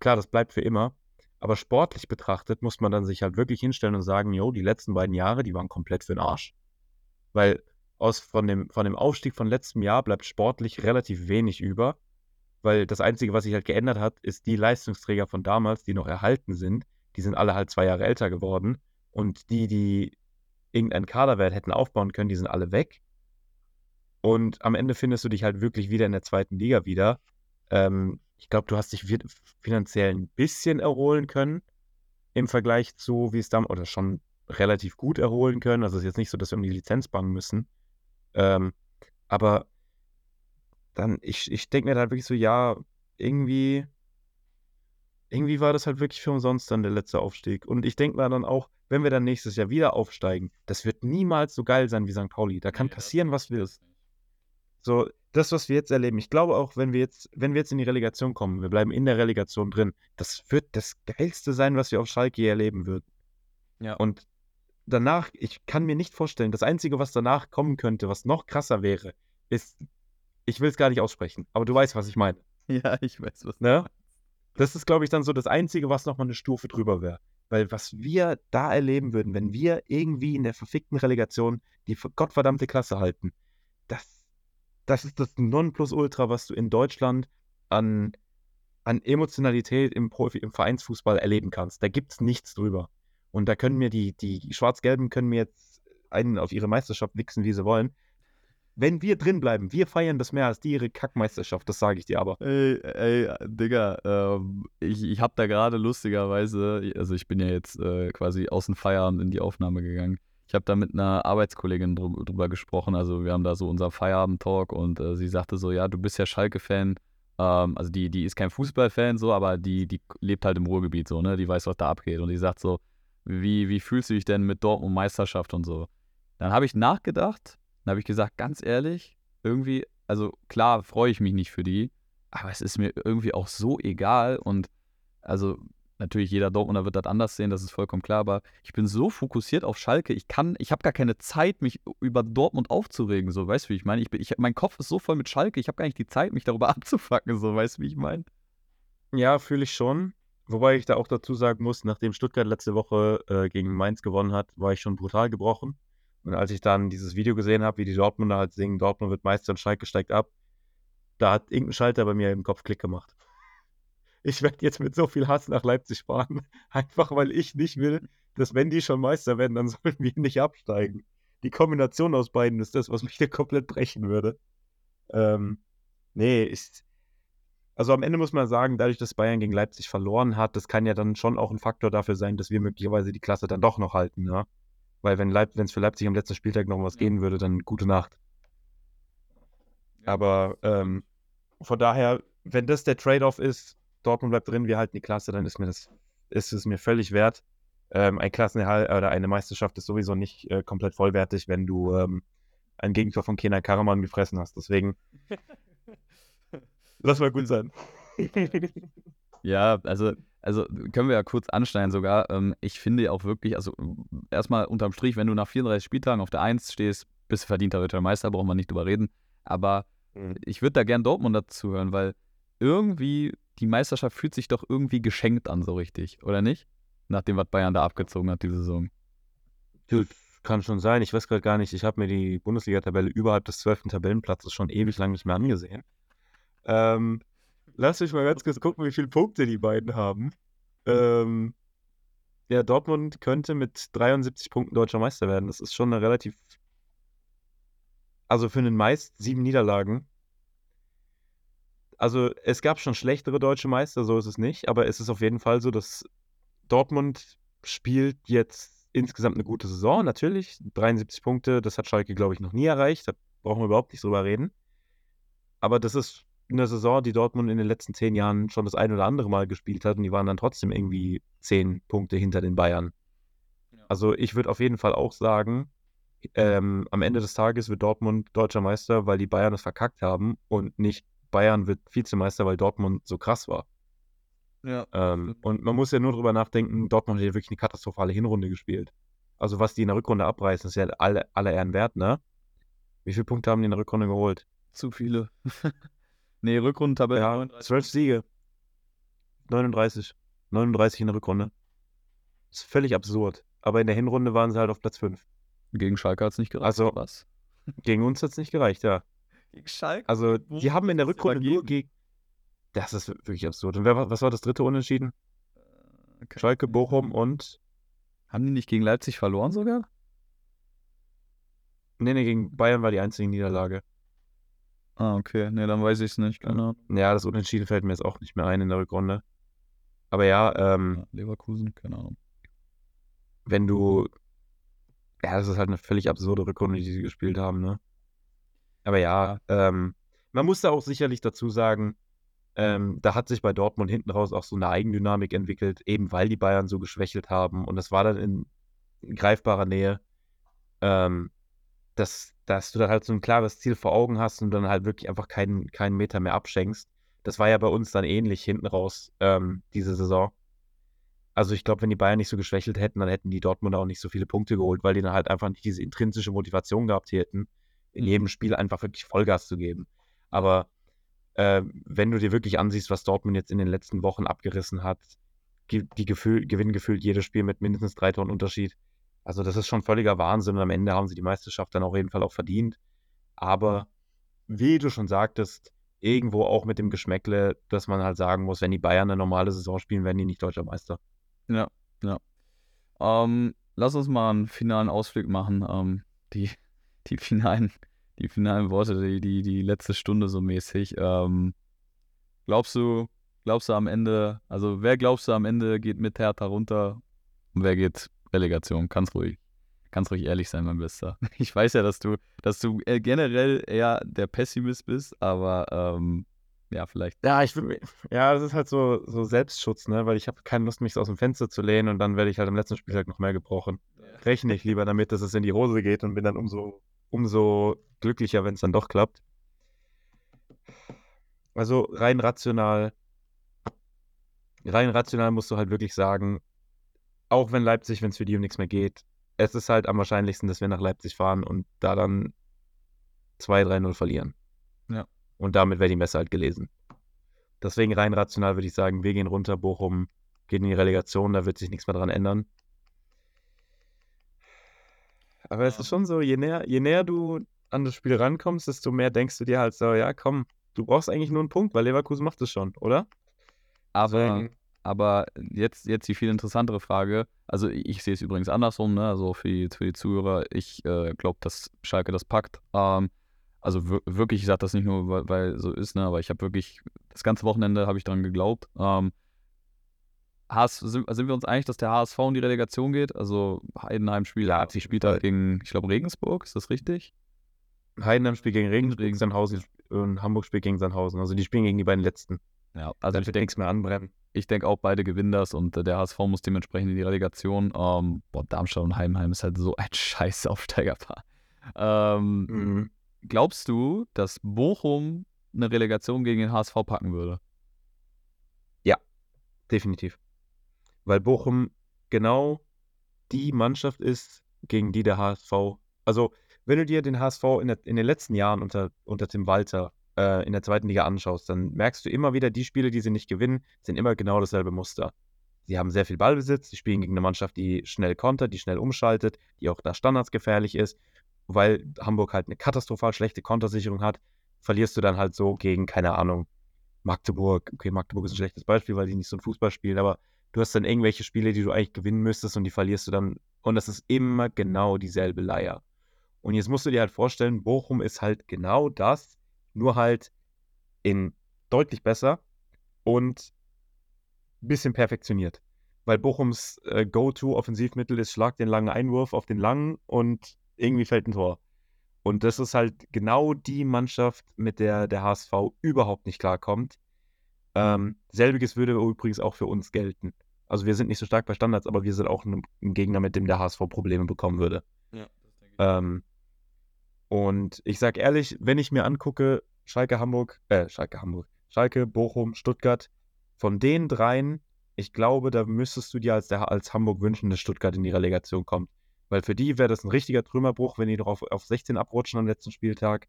Klar, das bleibt für immer. Aber sportlich betrachtet muss man dann sich halt wirklich hinstellen und sagen, jo, die letzten beiden Jahre, die waren komplett für den Arsch. Weil aus, von, dem, von dem Aufstieg von letztem Jahr bleibt sportlich relativ wenig über. Weil das Einzige, was sich halt geändert hat, ist die Leistungsträger von damals, die noch erhalten sind, die sind alle halt zwei Jahre älter geworden. Und die, die irgendeinen Kaderwert hätten aufbauen können, die sind alle weg. Und am Ende findest du dich halt wirklich wieder in der zweiten Liga wieder. Ähm, ich glaube, du hast dich finanziell ein bisschen erholen können im Vergleich zu, wie es damals, oder schon relativ gut erholen können. Also es ist jetzt nicht so, dass wir um die Lizenz bangen müssen. Ähm, aber dann, ich, ich denke mir halt wirklich so, ja, irgendwie, irgendwie war das halt wirklich für umsonst dann der letzte Aufstieg. Und ich denke mir dann auch, wenn wir dann nächstes Jahr wieder aufsteigen, das wird niemals so geil sein wie St. Pauli. Da kann passieren, was will. So, das, was wir jetzt erleben, ich glaube auch, wenn wir jetzt, wenn wir jetzt in die Relegation kommen, wir bleiben in der Relegation drin, das wird das Geilste sein, was wir auf Schalke je erleben würden. Ja. Und danach, ich kann mir nicht vorstellen, das Einzige, was danach kommen könnte, was noch krasser wäre, ist, ich will es gar nicht aussprechen, aber du weißt, was ich meine. Ja, ich weiß, was ne? Das ist, glaube ich, dann so das Einzige, was nochmal eine Stufe drüber wäre. Weil was wir da erleben würden, wenn wir irgendwie in der verfickten Relegation die gottverdammte Klasse halten, das, das ist das Nonplusultra, was du in Deutschland an, an Emotionalität im, Profi, im Vereinsfußball erleben kannst. Da gibt es nichts drüber. Und da können mir die, die Schwarz-Gelben können mir jetzt einen auf ihre Meisterschaft wichsen, wie sie wollen. Wenn wir drin bleiben, wir feiern das mehr als die ihre Kackmeisterschaft, das sage ich dir aber. Ey, ey, Digga, ähm, ich, ich habe da gerade lustigerweise, also ich bin ja jetzt äh, quasi aus dem Feierabend in die Aufnahme gegangen. Ich habe da mit einer Arbeitskollegin drüber, drüber gesprochen, also wir haben da so unser Feierabend-Talk und äh, sie sagte so, ja, du bist ja Schalke-Fan, ähm, also die, die ist kein Fußballfan so, aber die, die lebt halt im Ruhrgebiet so, ne, die weiß, was da abgeht und die sagt so, wie, wie fühlst du dich denn mit Dortmund Meisterschaft und so? Dann habe ich nachgedacht, dann habe ich gesagt, ganz ehrlich, irgendwie, also klar freue ich mich nicht für die, aber es ist mir irgendwie auch so egal und also natürlich jeder Dortmunder wird das anders sehen, das ist vollkommen klar, aber ich bin so fokussiert auf Schalke, ich kann, ich habe gar keine Zeit, mich über Dortmund aufzuregen, so, weißt du, wie ich meine? Ich, ich, mein Kopf ist so voll mit Schalke, ich habe gar nicht die Zeit, mich darüber *laughs* abzufacken, so, weißt du, wie ich meine? Ja, fühle ich schon. Wobei ich da auch dazu sagen muss, nachdem Stuttgart letzte Woche äh, gegen Mainz gewonnen hat, war ich schon brutal gebrochen. Und als ich dann dieses Video gesehen habe, wie die Dortmunder halt singen, Dortmund wird Meister und Schalke steigt ab, da hat irgendein Schalter bei mir im Kopf Klick gemacht. Ich werde jetzt mit so viel Hass nach Leipzig fahren, *laughs* einfach weil ich nicht will, dass wenn die schon Meister werden, dann sollen wir nicht absteigen. Die Kombination aus beiden ist das, was mich da komplett brechen würde. Ähm, nee, ist, also am Ende muss man sagen, dadurch, dass Bayern gegen Leipzig verloren hat, das kann ja dann schon auch ein Faktor dafür sein, dass wir möglicherweise die Klasse dann doch noch halten, ja. Weil wenn es für Leipzig am letzten Spieltag noch was gehen würde, dann gute Nacht. Aber ähm, von daher, wenn das der Trade-off ist, Dortmund bleibt drin, wir halten die Klasse, dann ist mir das, ist es mir völlig wert. Ähm, ein Klassenerhalt oder eine Meisterschaft ist sowieso nicht äh, komplett vollwertig, wenn du ähm, ein Gegentor von Kenan Karaman gefressen hast. Deswegen *laughs* Lass mal gut sein. *laughs* ja, also, also können wir ja kurz anschneiden sogar. Ähm, ich finde auch wirklich, also erstmal unterm Strich, wenn du nach 34 Spieltagen auf der 1 stehst, bist du verdienter deutscher Meister, brauchen wir nicht drüber reden. Aber mhm. ich würde da gern Dortmund dazu hören, weil irgendwie die Meisterschaft fühlt sich doch irgendwie geschenkt an, so richtig, oder nicht? Nachdem, was Bayern da abgezogen hat, die Saison. Dude, kann schon sein. Ich weiß gerade gar nicht. Ich habe mir die Bundesliga-Tabelle überhalb des 12. Tabellenplatzes schon ewig lang nicht mehr angesehen. Ähm, lass mich mal ganz kurz gucken, wie viele Punkte die beiden haben. Ähm, ja, Dortmund könnte mit 73 Punkten deutscher Meister werden. Das ist schon eine relativ. Also für einen Meist sieben Niederlagen. Also es gab schon schlechtere deutsche Meister, so ist es nicht. Aber es ist auf jeden Fall so, dass Dortmund spielt jetzt insgesamt eine gute Saison. Natürlich, 73 Punkte, das hat Schalke, glaube ich, noch nie erreicht. Da brauchen wir überhaupt nicht drüber reden. Aber das ist eine Saison, die Dortmund in den letzten zehn Jahren schon das ein oder andere Mal gespielt hat und die waren dann trotzdem irgendwie zehn Punkte hinter den Bayern. Ja. Also ich würde auf jeden Fall auch sagen, ähm, am Ende des Tages wird Dortmund deutscher Meister, weil die Bayern es verkackt haben und nicht Bayern wird Vizemeister, weil Dortmund so krass war. Ja. Ähm, und man muss ja nur drüber nachdenken, Dortmund hat ja wirklich eine katastrophale Hinrunde gespielt. Also was die in der Rückrunde abreißen, ist ja alle, aller Ehren wert, ne? Wie viele Punkte haben die in der Rückrunde geholt? Zu viele. *laughs* nee, Rückrundentabelle. Ja, 12 Siege. 39. 39 in der Rückrunde. ist völlig absurd. Aber in der Hinrunde waren sie halt auf Platz 5. Gegen Schalke hat es nicht gereicht. Also- was? *laughs* Gegen uns hat es nicht gereicht, ja. Gegen Schalke? Also, die haben in der Rückrunde nur gegen. Das ist wirklich absurd. Und wer, war- was war das dritte Unentschieden? Schalke, Bochum und. Haben die nicht gegen Leipzig verloren sogar? Nee, nee, gegen Bayern war die einzige Niederlage. Ah, okay. Nee, dann weiß ich es nicht. Keine Ahnung. Ja, das Unentschieden fällt mir jetzt auch nicht mehr ein in der Rückrunde. Aber ja, ähm, Ja, Leverkusen, keine Ahnung. wenn du. Ja, das ist halt eine völlig absurde Rückrunde, die sie gespielt haben, ne? Aber ja, ähm, man muss da auch sicherlich dazu sagen, ähm, da hat sich bei Dortmund hinten raus auch so eine Eigendynamik entwickelt, eben weil die Bayern so geschwächelt haben. Und das war dann in, in greifbarer Nähe, ähm, dass, dass du dann halt so ein klares Ziel vor Augen hast und dann halt wirklich einfach keinen, keinen Meter mehr abschenkst. Das war ja bei uns dann ähnlich hinten raus, ähm, diese Saison. Also ich glaube, wenn die Bayern nicht so geschwächelt hätten, dann hätten die Dortmunder auch nicht so viele Punkte geholt, weil die dann halt einfach nicht diese intrinsische Motivation gehabt hätten, in Mhm. jedem Spiel einfach wirklich Vollgas zu geben. Aber äh, wenn du dir wirklich ansiehst, was Dortmund jetzt in den letzten Wochen abgerissen hat, die Gefühl, gewinnen gefühlt jedes Spiel mit mindestens drei Toren Unterschied. Also das ist schon völliger Wahnsinn und am Ende haben sie die Meisterschaft dann auf jeden Fall auch verdient. Aber wie du schon sagtest, irgendwo auch mit dem Geschmäckle, dass man halt sagen muss, wenn die Bayern eine normale Saison spielen, werden die nicht deutscher Meister. Ja, ja. Ähm, lass uns mal einen finalen Ausblick machen. Ähm, die, die finalen, die finalen Worte, die, die, die letzte Stunde so mäßig. Ähm, glaubst du, glaubst du am Ende, also wer glaubst du am Ende geht mit Hertha runter und wer geht Relegation? Ganz ruhig. Ganz ruhig ehrlich sein, mein Bester. *laughs* Ich weiß ja, dass du, dass du äh, generell eher der Pessimist bist, aber ähm, ja, vielleicht. Ja, ich will, ja, das ist halt so, so Selbstschutz, ne? Weil ich habe keine Lust, mich aus dem Fenster zu lehnen und dann werde ich halt am letzten Spieltag noch mehr gebrochen. Rechne ich lieber damit, dass es in die Hose geht und bin dann umso, umso glücklicher, wenn es dann doch klappt. Also rein rational, rein rational musst du halt wirklich sagen, auch wenn Leipzig, wenn es für die um nichts mehr geht, es ist halt am wahrscheinlichsten, dass wir nach Leipzig fahren und da dann 2-3-0 verlieren. Ja. Und damit wäre die Messe halt gelesen. Deswegen rein rational würde ich sagen, wir gehen runter, Bochum geht in die Relegation, da wird sich nichts mehr dran ändern. Aber es Ja. ist schon so, je näher, je näher du an das Spiel rankommst, desto mehr denkst du dir halt so, ja komm, du brauchst eigentlich nur einen Punkt, weil Leverkusen macht es schon, oder? Aber, aber jetzt, jetzt die viel interessantere Frage. Also ich sehe es übrigens andersrum, ne? Also für die, für die Zuhörer, ich äh, glaube, dass Schalke das packt. Ähm, also wir, wirklich, ich sage das nicht nur, weil, weil so ist, ne? Aber ich habe wirklich, das ganze Wochenende habe ich dran geglaubt. Ähm, HS, sind, sind wir uns einig, dass der HSV in die Relegation geht? Also Heidenheim spielt, Ja, sie spielt halt gegen, ich glaube, Regensburg, ist das richtig? Heidenheim spielt gegen Regensburg, Regen- Sandhausen und Hamburg spielt gegen Sandhausen. Also die spielen gegen die beiden letzten. Ja, Also da ich wird nichts mehr anbrennen. Ich denke auch beide gewinnen das und äh, der HSV muss dementsprechend in die Relegation. Ähm, boah, Darmstadt und Heidenheim ist halt so ein *laughs* scheiß Aufsteigerpaar. Ähm, Mhm. glaubst du, dass Bochum eine Relegation gegen den HSV packen würde? Definitiv. Weil Bochum genau die Mannschaft ist, gegen die der HSV. Also, wenn du dir den HSV in, der, in den letzten Jahren unter, unter Tim Walter äh, in der zweiten Liga anschaust, dann merkst du immer wieder, die Spiele, die sie nicht gewinnen, sind immer genau dasselbe Muster. Sie haben sehr viel Ballbesitz, sie spielen gegen eine Mannschaft, die schnell kontert, die schnell umschaltet, die auch da Standards gefährlich ist. Weil Hamburg halt eine katastrophal schlechte Kontersicherung hat, verlierst du dann halt so gegen, keine Ahnung, Magdeburg. Okay, Magdeburg ist ein schlechtes Beispiel, weil die nicht so einen Fußball spielen, aber du hast dann irgendwelche Spiele, die du eigentlich gewinnen müsstest und die verlierst du dann. Und das ist immer genau dieselbe Leier. Und jetzt musst du dir halt vorstellen, Bochum ist halt genau das, nur halt in deutlich besser und ein bisschen perfektioniert. Weil Bochums äh, Go-To-Offensivmittel ist, schlag den langen Einwurf auf den langen und irgendwie fällt ein Tor. Und das ist halt genau die Mannschaft, mit der der HSV überhaupt nicht klarkommt. Ähm, selbiges würde übrigens auch für uns gelten. Also wir sind nicht so stark bei Standards, aber wir sind auch ein, Gegner, mit dem der HSV Probleme bekommen würde. Ja, das denke Ähm, und ich sag ehrlich, wenn ich mir angucke, Schalke Hamburg, äh, Schalke Hamburg, Schalke, Bochum, Stuttgart, von den dreien, ich glaube, da müsstest du dir als, der, als Hamburg wünschen, dass Stuttgart in die Relegation kommt. Weil für die wäre das ein richtiger Trümmerbruch, wenn die doch auf, auf 16 abrutschen am letzten Spieltag.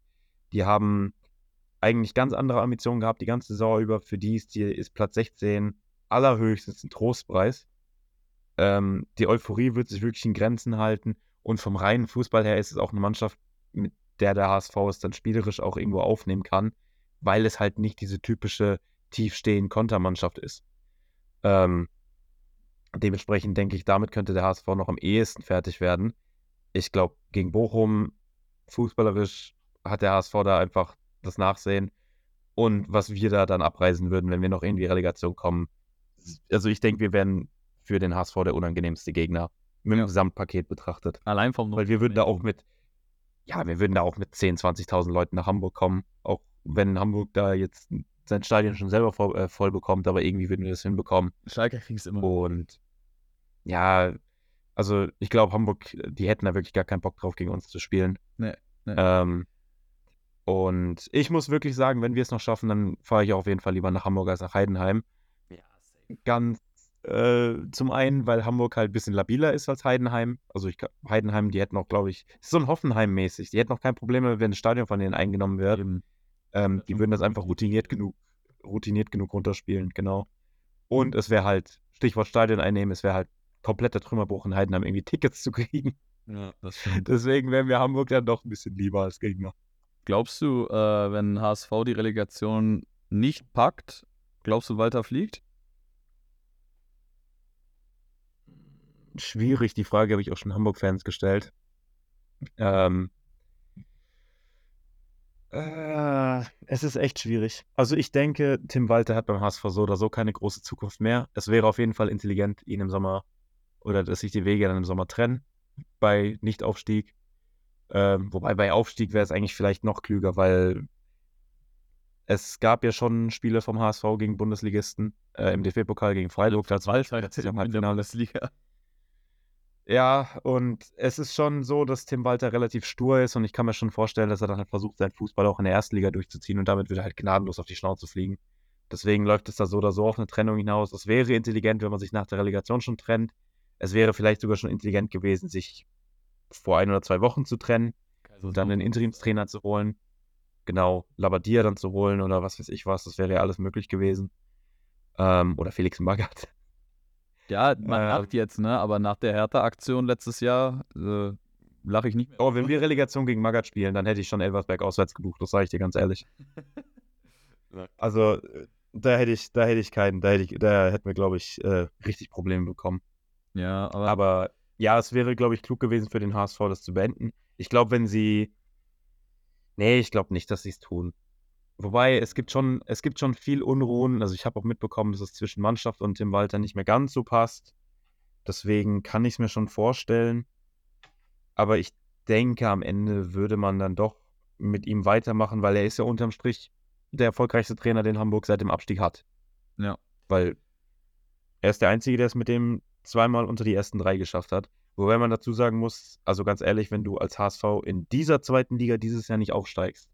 Die haben eigentlich ganz andere Ambitionen gehabt die ganze Saison über. Für die ist, die, ist Platz 16 allerhöchstens ein Trostpreis. Ähm, die Euphorie wird sich wirklich in Grenzen halten. Und vom reinen Fußball her ist es auch eine Mannschaft, mit der der HSV es dann spielerisch auch irgendwo aufnehmen kann, weil es halt nicht diese typische tiefstehende Kontermannschaft ist. Ähm, dementsprechend denke ich, damit könnte der HSV noch am ehesten fertig werden. Ich glaube, gegen Bochum fußballerisch hat der HSV da einfach das Nachsehen. Und was wir da dann abreisen würden, wenn wir noch in die Relegation kommen. Also ich denke, wir wären für den HSV der unangenehmste Gegner mit dem Ja. Gesamtpaket betrachtet. Allein vom Weil wir würden da auch mit, ja, wir würden da auch mit 10.000, 20.000 Leuten nach Hamburg kommen. Auch wenn Hamburg da jetzt sein Stadion schon selber voll, äh, voll bekommt, aber irgendwie würden wir das hinbekommen. Schalke kriegt es immer. Und ja, also ich glaube, Hamburg, die hätten da wirklich gar keinen Bock drauf, gegen uns zu spielen. Nee, nee. Ähm, und ich muss wirklich sagen, wenn wir es noch schaffen, dann fahre ich auf jeden Fall lieber nach Hamburg als nach Heidenheim. Ganz äh, zum einen, weil Hamburg halt ein bisschen labiler ist als Heidenheim. Also ich, Heidenheim, die hätten auch, glaube ich, ist so ein Hoffenheim-mäßig. Die hätten auch kein Problem, mehr, wenn das Stadion von denen eingenommen wird. Ähm, die würden das einfach routiniert genug, routiniert genug runterspielen, genau. Und es wäre halt, Stichwort Stadion einnehmen, es wäre halt kompletter Trümmerbruch in Heidenheim, irgendwie Tickets zu kriegen. Ja, das *laughs* stimmt. Deswegen wären wir Hamburg dann doch ein bisschen lieber als Gegner. Glaubst du, äh, wenn HSV die Relegation nicht packt, glaubst du, Walter fliegt? Schwierig, die Frage habe ich auch schon Hamburg-Fans gestellt. Ähm, äh, es ist echt schwierig. Also ich denke, Tim Walter hat beim HSV so oder so keine große Zukunft mehr. Es wäre auf jeden Fall intelligent, ihn im Sommer oder dass sich die Wege dann im Sommer trennen bei Nichtaufstieg. Ähm, wobei bei Aufstieg wäre es eigentlich vielleicht noch klüger, weil es gab ja schon Spiele vom HSV gegen Bundesligisten äh, im DFB-Pokal gegen Freiburg. Das war Walter letztes Jahr im in der. Bundesliga. Ja, und es ist schon so, dass Tim Walter relativ stur ist und ich kann mir schon vorstellen, dass er dann halt versucht, seinen Fußball auch in der ersten Liga durchzuziehen und damit wird er halt gnadenlos auf die Schnauze fliegen. Deswegen läuft es da so oder so auf eine Trennung hinaus. Es wäre intelligent, wenn man sich nach der Relegation schon trennt. Es wäre vielleicht sogar schon intelligent gewesen, sich vor ein oder zwei Wochen zu trennen und dann einen Interimstrainer zu holen. Genau, Labadia dann zu holen oder was weiß ich was. Das wäre ja alles möglich gewesen. Ähm, oder Felix Magath. Ja, man Äh, lacht jetzt, ne? Aber nach der Hertha-Aktion letztes Jahr äh, lache ich nicht mehr. Oh, wenn wir Relegation gegen Magath spielen, dann hätte ich schon Elversberg auswärts gebucht, das sage ich dir ganz ehrlich. *laughs* Also, äh, da hätte ich, da hätte ich keinen, da hätte ich, da hätten wir, glaube ich, äh, richtig Probleme bekommen. Ja, aber, Aber ja, es wäre, glaube ich, klug gewesen für den HSV, das zu beenden. Ich glaube, wenn sie. Nee, ich glaube nicht, dass sie es tun. Wobei, es gibt schon, es gibt schon viel Unruhen. Also ich habe auch mitbekommen, dass es zwischen Mannschaft und Tim Walter nicht mehr ganz so passt. Deswegen kann ich es mir schon vorstellen. Aber ich denke, am Ende würde man dann doch mit ihm weitermachen, weil er ist ja unterm Strich der erfolgreichste Trainer, den Hamburg seit dem Abstieg hat. Ja. Weil er ist der Einzige, der es mit dem zweimal unter die ersten drei geschafft hat. Wobei man dazu sagen muss, also ganz ehrlich, wenn du als HSV in dieser zweiten Liga dieses Jahr nicht aufsteigst,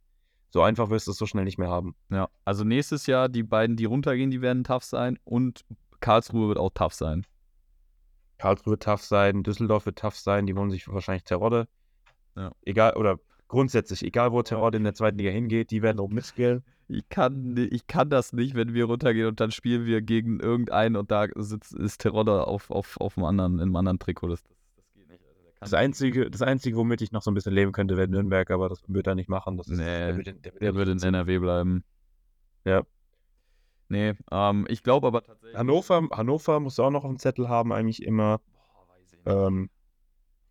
so einfach wirst du es so schnell nicht mehr haben. ja. Also nächstes Jahr, die beiden, die runtergehen, die werden tough sein und Karlsruhe wird auch tough sein. Karlsruhe wird tough sein, Düsseldorf wird tough sein, die holen sich wahrscheinlich Terodde. Ja. Egal, oder grundsätzlich, egal wo Terodde in der zweiten Liga hingeht, die werden auch mitspielen. Ich kann, ich kann das nicht, wenn wir runtergehen und dann spielen wir gegen irgendeinen und da sitzt, ist Terodde auf, auf, auf einem anderen, in einem anderen Trikot. Das, das, der Einzige, das Einzige, womit ich noch so ein bisschen leben könnte, wäre Nürnberg, aber das wird er nicht machen. Das ist, Nee, der wird in, der wird Der würde in. NRW bleiben. Ja. Nee, ähm, ich glaube aber tatsächlich. Hannover, Hannover muss auch noch auf dem Zettel haben, eigentlich immer. Boah, weiß ich nicht. Ähm,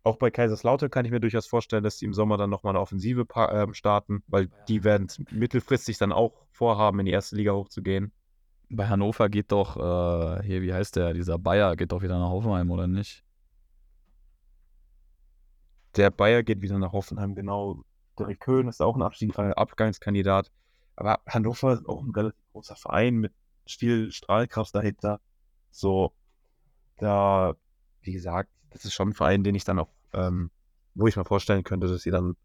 auch bei Kaiserslautern kann ich mir durchaus vorstellen, dass die im Sommer dann nochmal eine Offensive ähm, starten, weil die werden mittelfristig dann auch vorhaben, in die erste Liga hochzugehen. Bei Hannover geht doch, äh, hier, wie heißt der, dieser Bayer geht doch wieder nach Hoffenheim, oder nicht? Der Bayer geht wieder nach Hoffenheim, genau. Derek Köhn ist auch ein Abstieg, Abgangskandidat. Aber Hannover ist auch ein relativ großer Verein mit viel Strahlkraft dahinter. So, da, wie gesagt, das ist schon ein Verein, den ich dann auch, ähm, wo ich mir vorstellen könnte, dass sie dann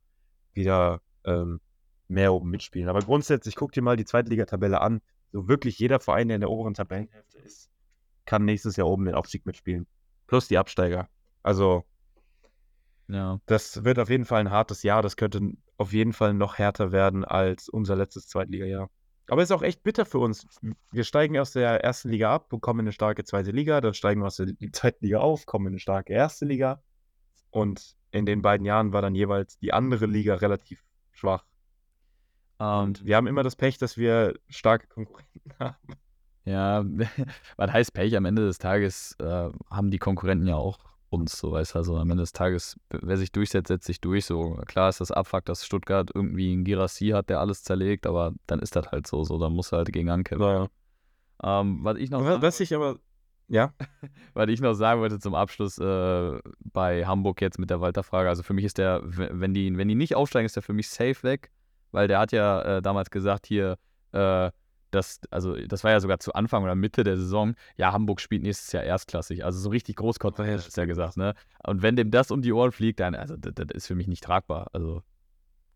wieder ähm, mehr oben mitspielen. Aber grundsätzlich guck dir mal die Zweitligatabelle an. So wirklich jeder Verein, der in der oberen Tabellenhälfte ist, kann nächstes Jahr oben den Aufstieg mitspielen. Plus die Absteiger. Also, Ja. Das wird auf jeden Fall ein hartes Jahr. Das könnte auf jeden Fall noch härter werden als unser letztes Zweitligajahr. Aber es ist auch echt bitter für uns. Wir steigen aus der ersten Liga ab, bekommen eine starke zweite Liga, dann steigen wir aus der zweiten Liga auf, kommen in eine starke erste Liga. Und in den beiden Jahren war dann jeweils die andere Liga relativ schwach. Und wir haben immer das Pech, dass wir starke Konkurrenten *laughs* haben. Ja, *laughs* was heißt Pech? Am Ende des Tages äh, haben die Konkurrenten ja auch uns, so weißt du. Also am Ende des Tages, wer sich durchsetzt, setzt sich durch. So klar ist das Abfuck, dass Stuttgart irgendwie einen Girassi hat, der alles zerlegt, aber dann ist das halt so. So, da muss er halt gegen ankämpfen. Naja. Ähm, was ich noch Was, sagen was ich aber, ja, *laughs* was ich noch sagen wollte zum Abschluss äh, bei Hamburg jetzt mit der Walter-Frage. Also für mich ist der, wenn die, wenn die nicht aufsteigen, ist der für mich safe weg, weil der hat ja äh, damals gesagt hier, äh, das, also das war ja sogar zu Anfang oder Mitte der Saison, ja, Hamburg spielt nächstes Jahr erstklassig. Also so richtig großkotzig hat es ja gesagt, ne? Und wenn dem das um die Ohren fliegt, dann, also das, das ist für mich nicht tragbar. Also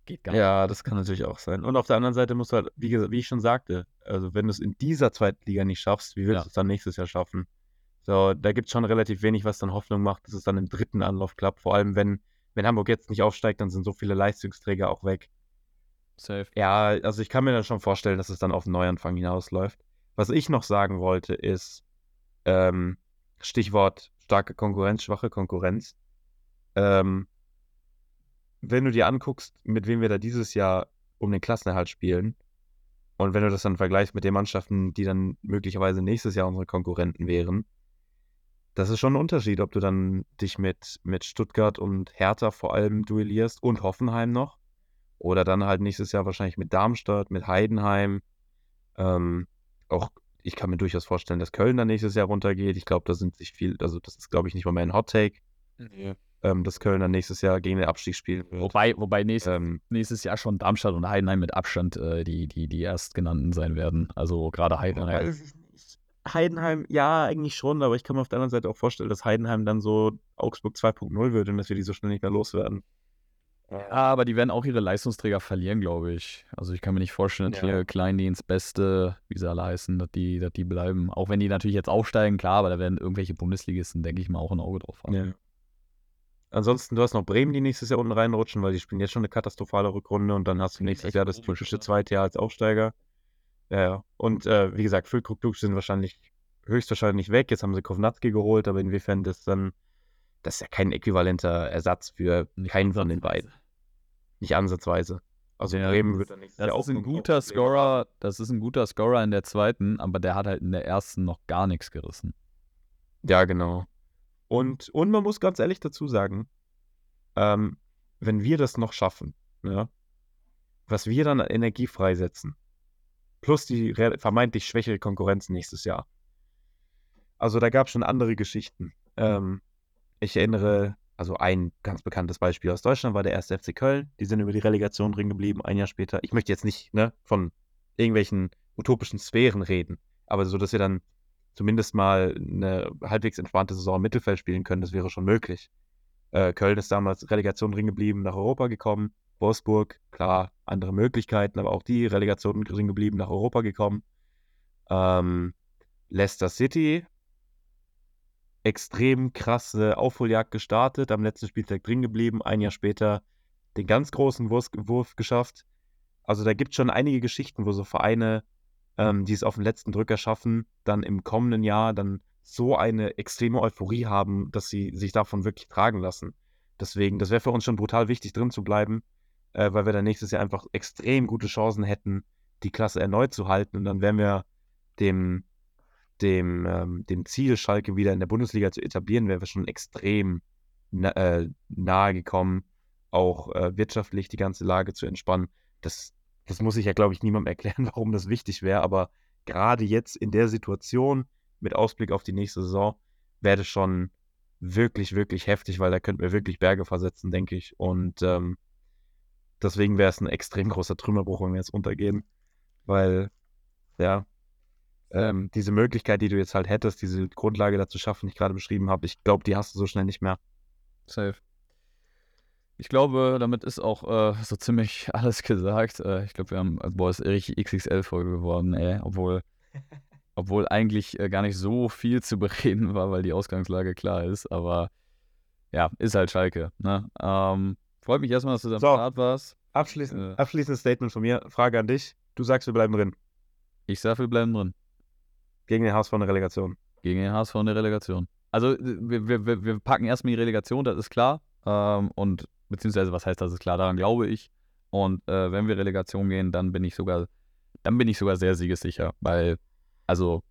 geht gar nicht. ja, das kann natürlich auch sein. Und auf der anderen Seite musst du halt, wie, gesagt, wie ich schon sagte, also wenn du es in dieser zweiten Liga nicht schaffst, wie willst Ja. du es dann nächstes Jahr schaffen? So, da gibt es schon relativ wenig, was dann Hoffnung macht, dass es dann im dritten Anlauf klappt. Vor allem, wenn, wenn Hamburg jetzt nicht aufsteigt, dann sind so viele Leistungsträger auch weg. Safe. Ja, also ich kann mir dann schon vorstellen, dass es dann auf einen Neuanfang hinausläuft. Was ich noch sagen wollte, ist ähm, Stichwort starke Konkurrenz, schwache Konkurrenz. Ähm, wenn du dir anguckst, mit wem wir da dieses Jahr um den Klassenerhalt spielen, und wenn du das dann vergleichst mit den Mannschaften, die dann möglicherweise nächstes Jahr unsere Konkurrenten wären, das ist schon ein Unterschied, ob du dann dich mit, mit Stuttgart und Hertha vor allem duellierst und Hoffenheim noch. Oder dann halt nächstes Jahr wahrscheinlich mit Darmstadt, mit Heidenheim. Ähm, auch ich kann mir durchaus vorstellen, dass Köln dann nächstes Jahr runtergeht. Ich glaube, da sind sich viel, also das ist, glaube ich, nicht mal mehr ein Hot Take, ähm, dass Köln dann nächstes Jahr gegen den Abstieg spielen wird. Wobei, wobei nächst, Ähm, nächstes Jahr schon Darmstadt und Heidenheim mit Abstand äh, die, die, die Erstgenannten sein werden. Also gerade Heidenheim. Heidenheim, ja, eigentlich schon, aber ich kann mir auf der anderen Seite auch vorstellen, dass Heidenheim dann so Augsburg 2.0 wird und dass wir die so schnell nicht mehr loswerden. Ja, aber die werden auch ihre Leistungsträger verlieren, glaube ich. Also ich kann mir nicht vorstellen, dass Ja. hier Kleindienst, Beste, wie sie alle heißen, dass die, dass die bleiben. Auch wenn die natürlich jetzt aufsteigen, klar, aber da werden irgendwelche Bundesligisten, denke ich mal, auch ein Auge drauf haben. Ja. Ansonsten, du hast noch Bremen, die nächstes Jahr unten reinrutschen, weil die spielen jetzt schon eine katastrophale Rückrunde und dann hast du nächstes Jahr das typische zweite Jahr als Aufsteiger. Ja, ja. Und äh, wie gesagt, Füllkrug sind wahrscheinlich höchstwahrscheinlich weg. Jetzt haben sie Kovnatski geholt, aber inwiefern das dann, das ist ja kein äquivalenter Ersatz für Nicht keinen von den beiden. Nicht ansatzweise. Also Ja, Bremen das- wird dann nächstes Das Jahr ist ein guter. Scorer, das ist ein guter Scorer in der zweiten, aber der hat halt in der ersten noch gar nichts gerissen. Ja, genau. Und, und man muss ganz ehrlich dazu sagen, ähm, wenn wir das noch schaffen, ja, was wir dann an Energie freisetzen, plus die vermeintlich schwächere Konkurrenz nächstes Jahr. Also da gab es schon andere Geschichten. Ähm, ich erinnere, also ein ganz bekanntes Beispiel aus Deutschland war der erste FC Köln. Die sind über die Relegation drin geblieben, ein Jahr später. Ich möchte jetzt nicht ne, von irgendwelchen utopischen Sphären reden, aber so, dass wir dann zumindest mal eine halbwegs entspannte Saison im Mittelfeld spielen können, das wäre schon möglich. Äh, Köln ist damals Relegation drin geblieben, nach Europa gekommen. Wolfsburg, klar, andere Möglichkeiten, aber auch die Relegation drin geblieben, nach Europa gekommen. Ähm, Leicester City, extrem krasse Aufholjagd gestartet, am letzten Spieltag drin geblieben, ein Jahr später den ganz großen Wurf, Wurf geschafft. Also da gibt es schon einige Geschichten, wo so Vereine, ähm, die es auf den letzten Drücker schaffen, dann im kommenden Jahr dann so eine extreme Euphorie haben, dass sie sich davon wirklich tragen lassen. Deswegen, das wäre für uns schon brutal wichtig, drin zu bleiben, äh, weil wir dann nächstes Jahr einfach extrem gute Chancen hätten, die Klasse erneut zu halten. Und dann wären wir dem, dem, ähm, dem Ziel, Schalke wieder in der Bundesliga zu etablieren, wären wir schon extrem na, äh, nahe gekommen, auch äh, wirtschaftlich die ganze Lage zu entspannen. Das, das muss ich ja, glaube ich, niemandem *laughs* erklären, warum das wichtig wäre, aber gerade jetzt in der Situation, mit Ausblick auf die nächste Saison, wäre das schon wirklich, wirklich heftig, weil da könnten wir wirklich Berge versetzen, denke ich. Und ähm, deswegen wäre es ein extrem großer Trümmerbruch, wenn wir jetzt runtergehen. Weil, ja, ähm, diese Möglichkeit, die du jetzt halt hättest, diese Grundlage dazu schaffen, die ich gerade beschrieben habe, ich glaube, die hast du so schnell nicht mehr. Safe. Ich glaube, damit ist auch äh, so ziemlich *laughs* alles gesagt. Äh, ich glaube, wir haben, boah, ist richtig XXL-Folge geworden, ey. Obwohl, *laughs* obwohl eigentlich äh, gar nicht so viel zu bereden war, weil die Ausgangslage klar ist. Aber ja, ist halt Schalke. Ne? Ähm, freut mich erstmal, dass du da am So. Start warst. Abschließend, Äh. abschließendes Statement von mir. Frage an dich. Du sagst, wir bleiben drin. Ich sag, wir bleiben drin. Gegen den HSV der Relegation. Gegen den HSV der Relegation. Also, äh, wir, wir, wir- wir packen erstmal die Relegation, das ist klar. Ähm, und, beziehungsweise, was heißt das ist klar? Daran glaube ich. Und äh, wenn wir Relegation gehen, dann bin ich sogar, dann bin ich sogar sehr siegessicher. Weil, also,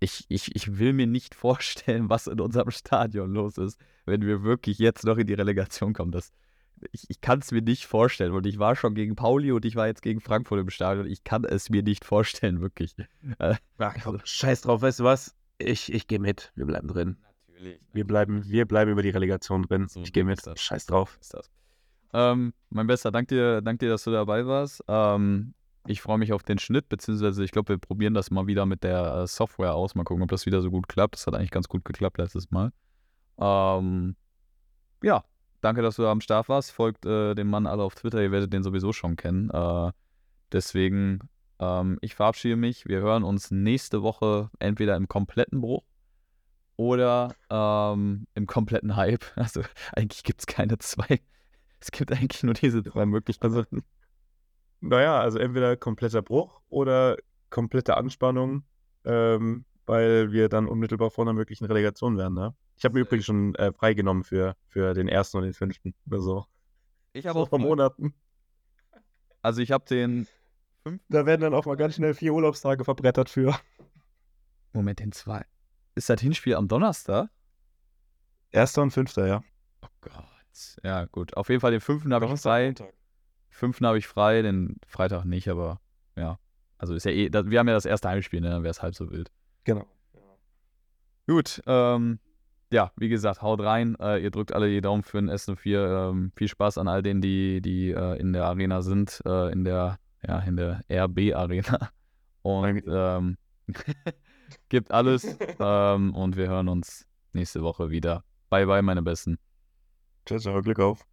ich, ich, ich will mir nicht *laughs* vorstellen, was in unserem Stadion los ist, wenn wir wirklich jetzt noch in die Relegation kommen. Das, ich ich kann es mir nicht vorstellen. Und ich war schon gegen Pauli und ich war jetzt gegen Frankfurt im Stadion. Ich kann es mir nicht vorstellen, wirklich. *laughs* Ach, komm, scheiß drauf, weißt du was? Ich, ich gehe mit. Wir bleiben drin. Natürlich. Wir bleiben, wir bleiben über die Relegation drin. So ich gehe mit. ist das. Scheiß drauf. ist das. Ähm, mein Bester, dank dir, dank dir, dass du dabei warst. Ähm, ich freue mich auf den Schnitt, beziehungsweise ich glaube, wir probieren das mal wieder mit der äh, Software aus. Mal gucken, ob das wieder so gut klappt. Das hat eigentlich ganz gut geklappt letztes Mal. Ähm, ja, danke, dass du am Start warst. Folgt äh, dem Mann alle auf Twitter, ihr werdet den sowieso schon kennen. Äh, deswegen, ähm, ich verabschiede mich. Wir hören uns nächste Woche entweder im kompletten Bruch oder ähm, im kompletten Hype. *laughs* Also eigentlich gibt es keine zwei. Es gibt eigentlich nur diese drei Möglichkeiten. Also, naja, also entweder kompletter Bruch oder komplette Anspannung, ähm, weil wir dann unmittelbar vor einer möglichen Relegation wären. Ne? Ich habe mir übrigens schon äh, freigenommen für, für den ersten und den fünften oder so. Ich So habe auch vor Monaten. Also ich habe den Da werden dann auch mal ganz schnell vier Urlaubstage verbrettert für. Moment, den zwei. Ist das Hinspiel am Donnerstag? Erster und fünfter, ja. Oh Gott. Ja, gut. Auf jeden Fall den fünften habe ich frei. Fünften habe ich frei, den Freitag nicht, aber ja. Also ist ja eh, wir haben ja das erste Heimspiel, ne? Dann wäre es halb so wild. Genau. Gut, ähm, ja, wie gesagt, haut rein. Äh, ihr drückt alle die Daumen für den S04. Ähm, viel Spaß an all denen, die, die äh, in der Arena sind, äh, in der, ja, in der RB-Arena. *laughs* Und ähm, *laughs* gibt alles. ähm, und wir hören uns nächste Woche wieder. Bye, bye, meine Besten. Ciao, ciao, Glück auf.